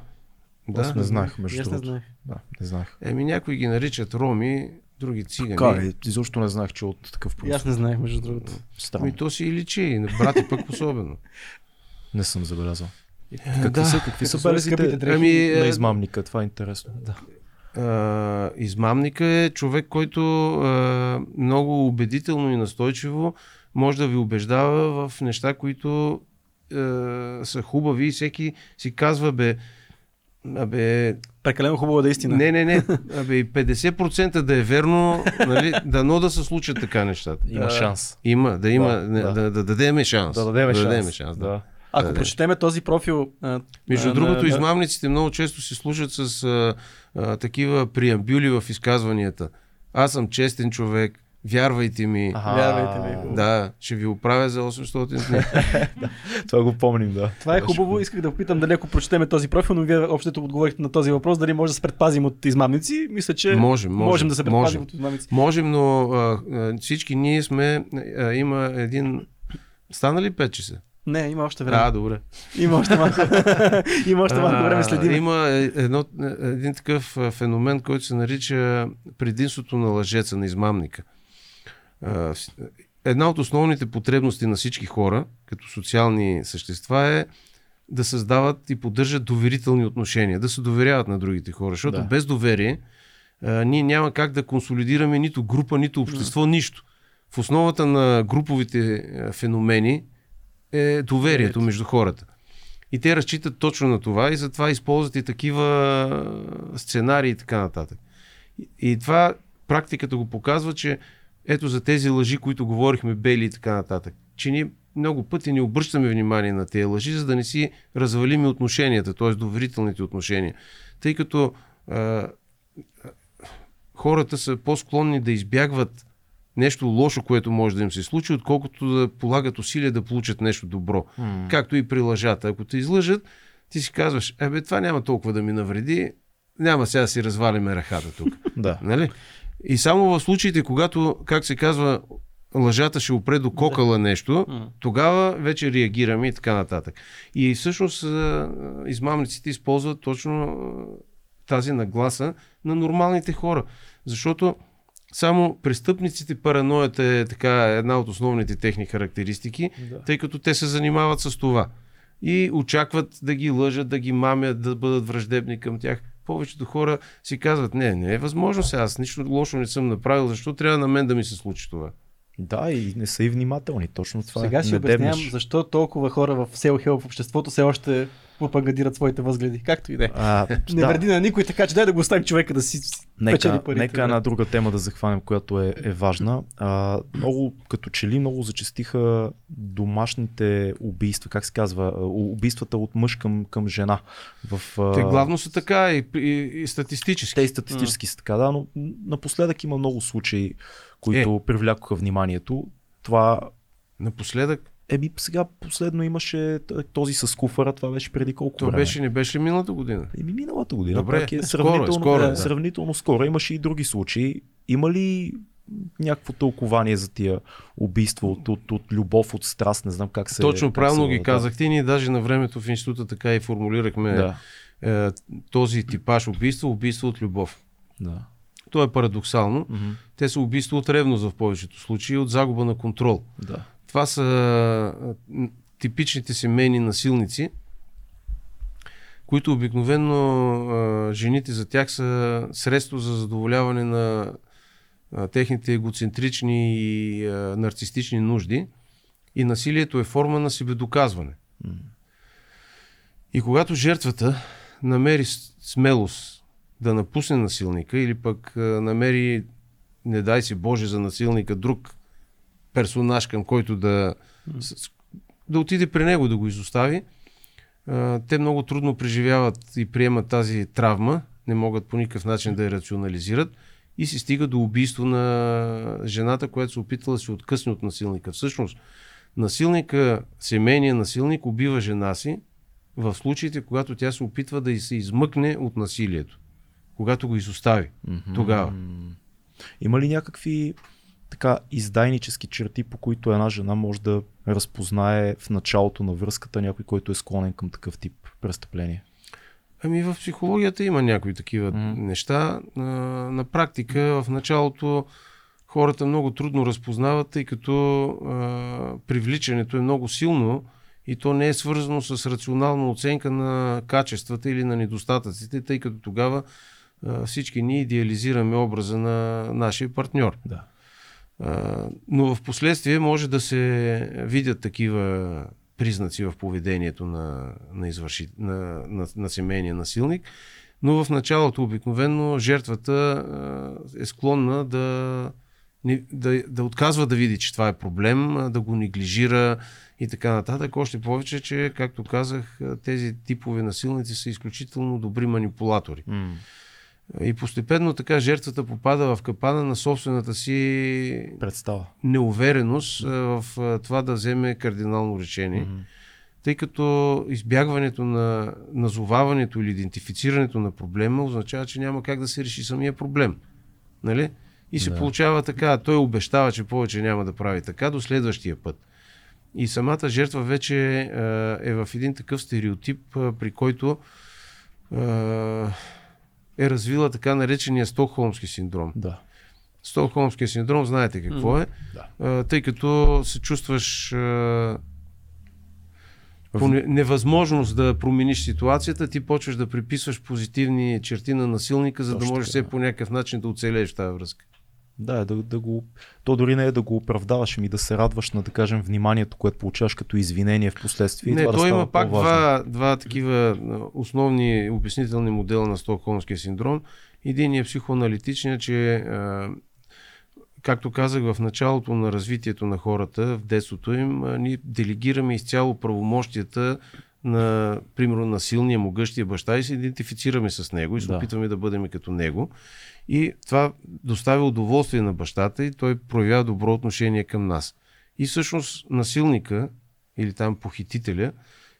Да. Аз не знаех, между И аз не другото. знаех. Да, не знаех. Еми някои ги наричат роми, други цигани. Така е, изобщо не знаех, че от такъв И аз происход. не знаех, между другото. Странно. Ами то си и личи, на брати пък особено. Не съм забелязал. Какви Е, да. са, какви са белезите. Ами, на е, измамника? Това е интересно. Да. А, измамника е човек, който а, много убедително и настойчиво може да ви убеждава в неща, които а, са хубави и всеки си казва, бе, абе, Прекалено хубаво да е истина. не, не, не, абе, и 50% да е верно, нали, дано да се случат така нещата. Има А, шанс. Има, да има, Да, да. да, да, дадеме шанс. Да дадем да шанс. дадем шанс да. да. Ако Да, да. прочетеме този профил... А, Между а, другото, на- измамниците много често се служат с а, а, такива преамбюли в изказванията. Аз съм честен човек, вярвайте ми. Аха. Вярвайте ми. Да, ще ви оправя за 800 дни. Това го помним, да. Това е хубаво. Исках да попитам дали ако прочетеме този профил, но вие общото отговорихте на този въпрос, дали може да се предпазим от измамници. Мисля, че Можем, можем, можем да се предпазим можем. от измамници. Можем, но а, а, всички ние сме. А, има един. Стана ли 5 часа? Не, има още време. Да, добре. Има още малко. има още малко време А, следим. Има е- едно, един такъв а, феномен, който се нарича предимството на лъжеца, на измамника. А, Една от основните потребности на всички хора, като социални същества е да създават и поддържат доверителни отношения, да се доверяват на другите хора, защото Да. без доверие а, ние няма как да консолидираме нито група, нито общество, нищо. В основата на груповите а, феномени е доверието между хората. И те разчитат точно на това и затова използват и такива сценарии и така нататък. И, това практиката го показва, че ето за тези лъжи, които говорихме, бели и така нататък, че ние много пъти не обръщаме внимание на тези лъжи, за да не си развалиме отношенията, т.е. доверителните отношения. Тъй като а, хората са по-склонни да избягват нещо лошо, което може да им се случи, отколкото да полагат усилия да получат нещо добро. М. Както и при лъжата. Ако те излъжат, ти си казваш, ебе, това няма толкова да ми навреди, няма сега да си развалиме ръхата тук. Да. нали? И само в случаите, когато, как се казва, лъжата ще опре до кокала нещо, тогава вече реагираме и така нататък. И всъщност измамниците използват точно тази нагласа на нормалните хора. Защото само престъпниците параноята е така една от основните техни характеристики, Да. тъй като те се занимават с това. И очакват да ги лъжат, да ги мамят, да бъдат враждебни към тях. Повечето хора си казват, не, не е възможно сега, аз нищо лошо не съм направил, защо трябва на мен да ми се случи това? Да, и не са и внимателни. Точно това Сега е. си Не обяснявам защо толкова хора в село Хел в обществото все още пропагандират своите възгледи. Както и да е. Не да. вреди на никой, така че дай да го оставим човека да си печели Нека, парите. нека една друга тема да захванем, която е, е важна. А, много, като че ли, много зачастиха домашните убийства, как се казва, убийствата от мъж към, към жена. В, а, Те главно са така и, и, и статистически. Те и статистически са така, да, но напоследък има много случаи, които е. привлякоха вниманието. Това Напоследък, Еми, сега последно имаше този с куфара, това беше преди колко то време. беше, не беше миналата година? Еми, миналата година. Добре, пак е скоро е, сравнително, скоро е, е, да. сравнително скоро. Имаше и други случаи. Има ли някакво тълкование за тия убийства от, от, от любов, от страст, не знам как се... Точно правилно ги да. казахте. Ние даже на времето в института така и формулирахме Да, е, този типаж убийство, убийство от любов. да. То е парадоксално. Мгм. Те са убийства от ревност в повечето случаи, от загуба на контрол. да. Това са типичните семейни насилници, които обикновено жените за тях са средство за задоволяване на техните егоцентрични и нарцистични нужди. И насилието е форма на себедоказване. И когато жертвата намери смелост да напусне насилника или пък намери, не дай си Боже за насилника, друг персонаж, към който да, да отиде при него, да го изостави, те много трудно преживяват и приемат тази травма, не могат по никакъв начин да я рационализират и се стига до убийство на жената, която се опитала да се откъсне от насилника. Всъщност, насилника, семейният насилник убива жена си в случаите, когато тя се опитва да се измъкне от насилието. Когато го изостави. Тогава. Има ли някакви така издайнически черти, по които една жена може да разпознае в началото на връзката някой, който е склонен към такъв тип престъпление? Ами в психологията има някои такива М. неща. На, на практика в началото хората много трудно разпознават, тъй като а, привличането е много силно и то не е свързано с рационална оценка на качествата или на недостатъците, тъй като тогава а, всички ние идеализираме образа на нашия партньор. Да. Но в последствие може да се видят такива признаци в поведението на, на, извърши, на, на, на семейния насилник, но в началото обикновено жертвата е склонна да, да, да отказва да види, че това е проблем, да го неглижира и така нататък. Още повече, че, както казах, тези типове насилници са изключително добри манипулатори. М. И постепенно така жертвата попада в капана на собствената си Представа. неувереност в това да вземе кардинално решение, Мгм. тъй като избягването на назоваването или идентифицирането на проблема означава, че няма как да се реши самия проблем. Нали? И се Да. получава така, той обещава, че повече няма да прави така до следващия път. И самата жертва вече е в един такъв стереотип, при който е развила така наречения Стокхолмски синдром. Да. Стокхолмския синдром, знаете какво е, Да. тъй като се чувстваш по не- невъзможност да промениш ситуацията, ти почваш да приписваш позитивни черти на насилника, за да Точно можеш така. все по някакъв начин да оцелееш в тази връзка. Да, да, да го... То дори не е да го оправдаваш, ами да се радваш на, да кажем, вниманието, което получаваш като извинение в последствие. Не, това да той става има пак два, два такива основни обяснителни модела на Стокхолмския синдром. Един е психоаналитичният, че както казах в началото на развитието на хората, в детството им, ние делегираме изцяло правомощията на, примерно, на силния, могъщия баща и се идентифицираме с него и се Да. опитваме да бъдем като него. И това доставя удоволствие на бащата и той проявява добро отношение към нас. И всъщност насилника или там похитителя,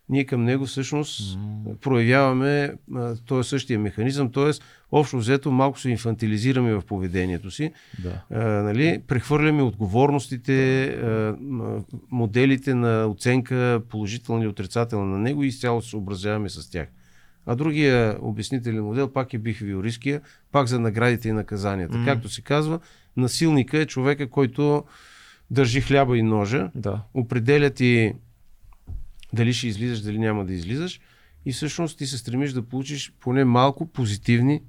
ние към него всъщност проявяваме а, този същия механизъм, т.е. общо взето малко се инфантилизираме в поведението си, Да. а, нали, прехвърляме отговорностите, а, моделите на оценка положителна и отрицателна на него и изцяло се съобразяваме с тях. А другия обяснителен модел пак е бихевиористския, пак за наградите и наказанията. М. Както се казва, насилника е човека, който държи хляба и ножа, Да. определя ти дали ще излизаш, дали няма да излизаш и всъщност ти се стремиш да получиш поне малко позитивни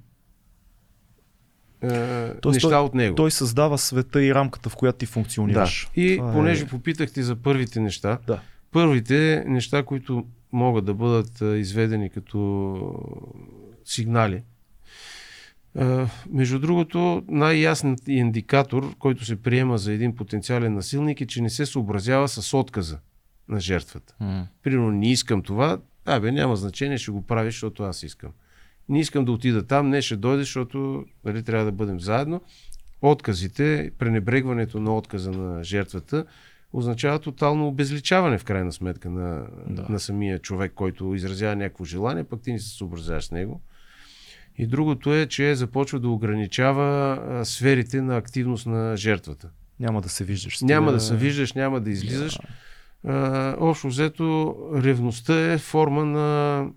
е, Тоест неща той- от него. Той създава света и рамката, в която ти да. функционираш. И Това понеже е... попитахте за първите неща, Да. първите неща, които могат да бъдат изведени като сигнали. Между другото, най-ясният индикатор, който се приема за един потенциален насилник е, че не се съобразява с отказа на жертвата. М. Примерно, не искам това, абе, няма значение, ще го правиш, защото аз искам. Не искам да отида там, не ще дойде, защото нали, трябва да бъдем заедно. Отказите, пренебрегването на отказа на жертвата означава тотално обезличаване в крайна сметка на, Да. на самия човек, който изразява някакво желание, пък ти не се съобразяваш с него. И другото е, че започва да ограничава а, сферите на активност на жертвата. Няма да се виждаш. Няма да се виждаш, няма да излизаш. А, общо взето, ревността е форма на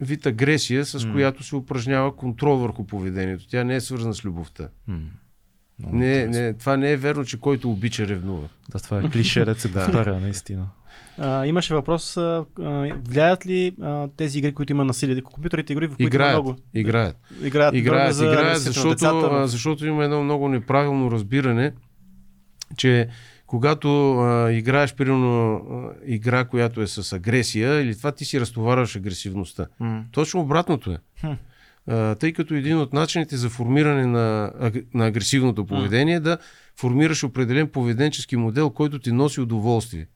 вид агресия, с М. която се упражнява контрол върху поведението. Тя не е свързана с любовта. М. Много Не, интересно. не, това не е верно, че който обича ревнува. Да, това е клише, да се Да. повтаря, наистина. А, имаше въпрос, а, влияят ли а, тези игри, които има насилие, компютърните игри, в които има Играят. много... Играят. Играят, Играят, за играят защото, децата, защото има едно много неправилно разбиране, че когато а, играеш, примерно, а, игра, която е с агресия, или това ти си разтоварваш агресивността. М. Точно обратното е. Хм. Тъй като един от начините за формиране на, на агресивното поведение е да формираш определен поведенчески модел, който ти носи удоволствие.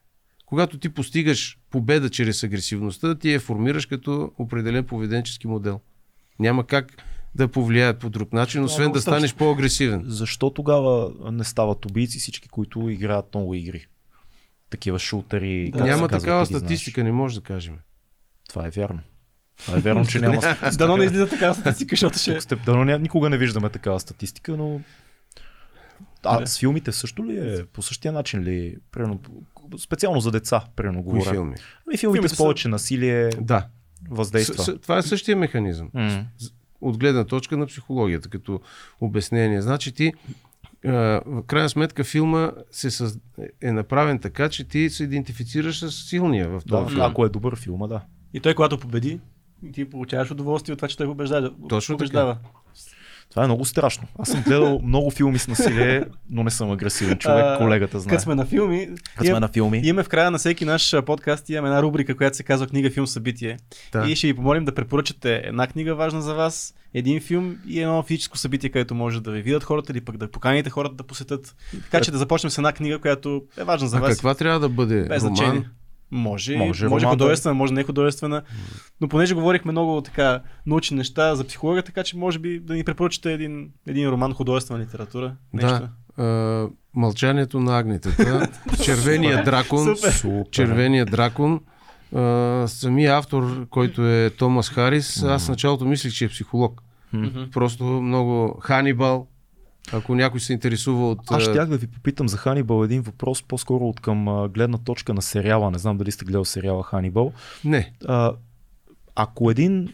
Когато ти постигаш победа чрез агресивността, ти я формираш като определен поведенчески модел. Няма как да повлияят по друг начин, освен много да страшно. станеш по-агресивен. Защо тогава не стават убийци всички, които играят много игри? Такива шутери. се Няма казва, такава ти ги знаеш. статистика, не може да кажем. Това е вярно. Това е вярно, че няма. Дано не излиза така статистика, защото ще... Сте, дано никога не виждаме такава статистика, но а с филмите също ли е? По същия начин ли? Примерно, специално за деца, примерно Кои говоря. филми? Ами филмите Филмите с са- повече насилие Да. въздейства. С, с, това е същия механизъм. М. От гледна точка на психологията, като обяснение. Значи ти, а, в крайна сметка, филма се съз... е направен така, че ти се идентифицираш с силния в този Да, филм. ако е добър филма, да. И той, когато победи, ти получаваш удоволствие от това, че той побеждава. Точно така. побеждава. Това е много страшно. Аз съм гледал много филми с насилие, но не съм агресивен човек. А, Колегата знае. Като сме на филми, Като сме на филми. имаме в края на всеки наш подкаст имаме една рубрика, която се казва книга, филм, събитие. Да. И ще ви помолим да препоръчате една книга важна за вас, един филм и едно физическо събитие, където може да ви видят хората или пък да поканите хората да посетят. Така че да започнем с една книга, която е важна за а вас. каква трябва да бъде? Без Роман? значение. Може, Може може, художествена, може не художествена. Но понеже говорихме много така научни неща за психология, така че може би да ни препоръчате един, един роман художествена литература. Нещо. Да. А, мълчанието на агнетата, Червения дракон, Супер. Червения дракон. А, самия автор, който е Томас Харис, аз началото мислих, че е психолог. Просто много Ханибал. Ако някой се интересува от... Аз щях да ви попитам за Ханибал един въпрос, по-скоро от към гледна точка на сериала. Не знам дали сте гледал сериала Ханибал. Не. А, ако един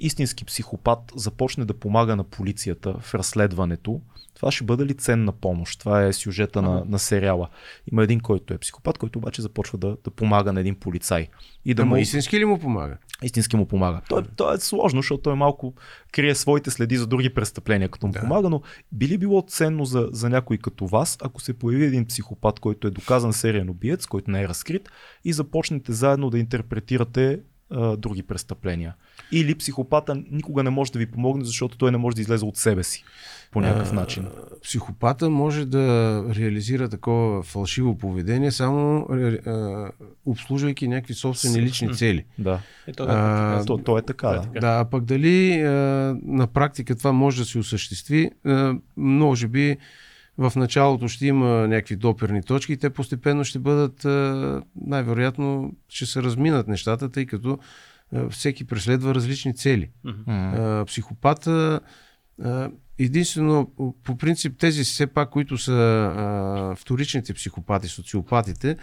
истински психопат започне да помага на полицията в разследването, това ще бъде ли ценна помощ? Това е сюжета на, на сериала. Има един, който е психопат, който обаче започва да, да помага на един полицай. И да Ама му, истински ли му помага? истински му помага. То, е- то е сложно, защото той малко крие своите следи за други престъпления, като му Да. помага, но би ли било ценно за, за някой като вас, ако се появи един психопат, който е доказан сериен убиец, който не е разкрит, и започнете заедно да интерпретирате а, други престъпления? Или психопата никога не може да ви помогне, защото той не може да излезе от себе си по някакъв А, начин. Психопата може да реализира такова фалшиво поведение, само а, обслужвайки някакви собствени лични цели. Да. Е, то, А, То, то е така, да. Да, а пък дали а, на практика това може да се осъществи, а, може би в началото ще има някакви доперни точки и те постепенно ще бъдат, най-вероятно ще се разминат нещата, тъй като всеки преследва различни цели. А, психопата, единствено, по принцип тези все пак, които са а, вторичните психопати, социопатите,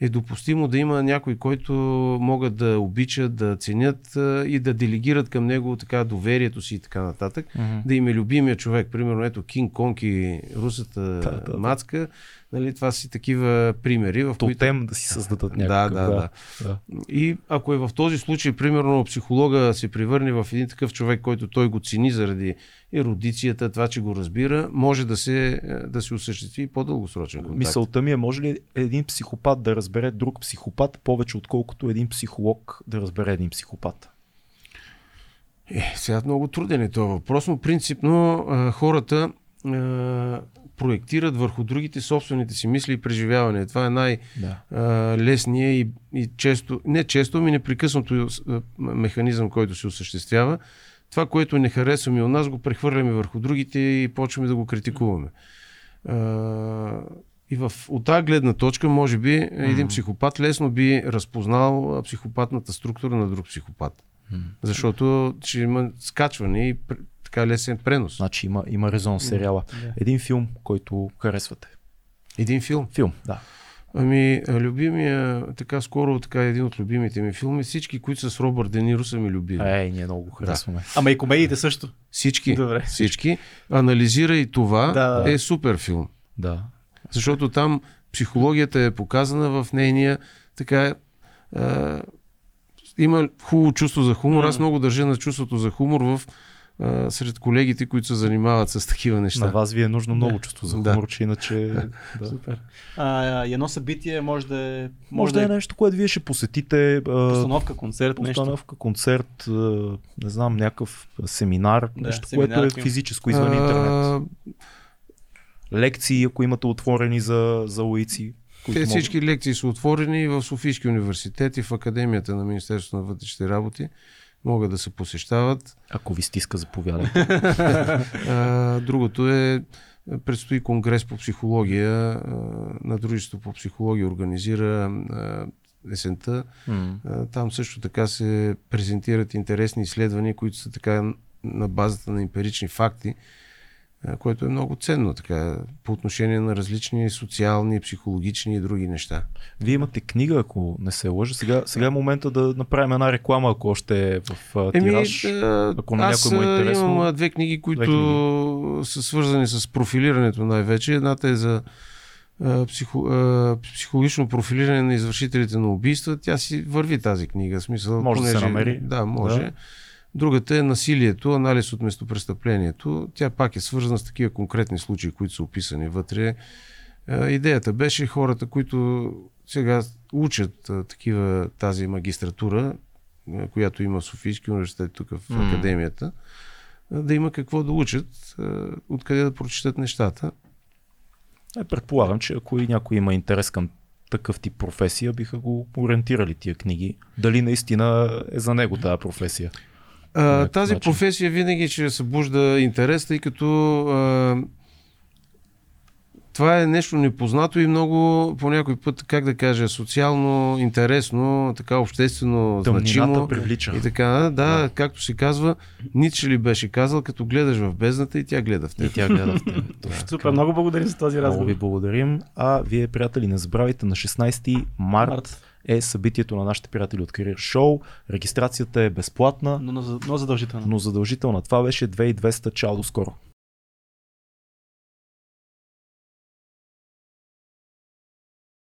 е допустимо да има някой, който могат да обичат, да ценят и да делегират към него така доверието си и така нататък. Мгм. Да им е любимия човек. Примерно ето Кинг Конг и русата Да, да, да. мацка. Нали, това си такива примери, в които... Тотем да си създадат Да, някакъв. да, да. да. И ако е в този случай, примерно, психолога се превърне в един такъв човек, който той го цени заради ерудицията, това, че го разбира, може да се, е, да се осъществи по-дългосрочен контакт. Мисълта ми е, може ли един психопат да разбере друг психопат повече, отколкото един психолог да разбере един психопат? Е, сега много труден е този въпрос, но принципно хората проектират върху другите собствените си мисли и преживявания. Това е най- Да. и, и често, не често, ми непрекъснато механизъм, който се осъществява. Това, което не харесваме у нас, го прехвърляме върху другите и почваме да го критикуваме. И в, от тази гледна точка, може би, един психопат лесно би разпознал психопатната структура на друг психопат. Защото ще има скачване и така лесен пренос. Значи има, има резон сериала. Един филм, който харесвате. Един филм. Филм, да. Ами, любимия, така скоро, така един от любимите ми филми, всички, които са с Робърт Де Ниро са ми любими. Ей, ние много го харесваме. Ама и комедиите също. Всички. Добре. Всички. Анализира и това Да, да. е супер филм. Да. Защото там психологията е показана в нейния така. А, има хубаво чувство за хумор. Аз много държа на чувството за хумор в а, сред колегите, които се занимават с такива неща. На вас ви е нужно много чувство за Да. хумор, че иначе... да. Супер. А, и едно събитие може да е, Може да е нещо, което вие ще посетите. а, постановка, концерт, нещо. Постановка, концерт, а, не знам, някакъв семинар, Да, нещо, семинар, което е физическо извън интернет. Лекции, ако имате отворени за, за които Те могат- всички лекции са отворени в Софийски университет и в Академията на Министерството на вътрешните работи могат да се посещават. Ако ви стиска, заповядайте. Другото е, предстои конгрес по психология на Дружество по психология организира есента. Там също така се презентират интересни изследвания, които са така на базата на емпирични факти, което е много ценно така, по отношение на различни социални, психологични и други неща. Вие имате книга, ако не се лъжа. Сега, сега е момента да направим една реклама, ако още е в а, Еми, тираж. а, ако на аз някой му е интересно, имам две книги, които книги. са свързани с профилирането най-вече. Едната е за психо, психологично профилиране на извършителите на убийства. Тя си върви тази книга. Смисъл, Може да се намери. Да, може. Да. Другата е насилието, анализ от местопрестъплението. Тя пак е свързана с такива конкретни случаи, които са описани вътре. Идеята беше хората, които сега учат такива тази магистратура, която има Софийски университет тук в академията, да има какво да учат, откъде да прочитат нещата. Е, предполагам, че ако и някой има интерес към такъв тип професия, биха го ориентирали тия книги. Дали наистина е за него тази професия? А, някакъв тази начин. професия винаги ще събужда интерес, тъй като а, това е нещо непознато и много по някой път, как да кажа, социално интересно, така обществено Тъмнината значимо. привлича. И така, да, да, както се казва, Ницше ли беше казал, като гледаш в бездната и тя гледа в И теб. тя гледа в теб. Да, Супер, така. много благодарим за този Много разговор. ви благодарим. А вие, приятели, не забравяйте на 16 март, Март. Е събитието на нашите приятели от Career Show. Регистрацията е безплатна, Но, но, задължително. но задължителна. Това беше 2200. Чао до скоро.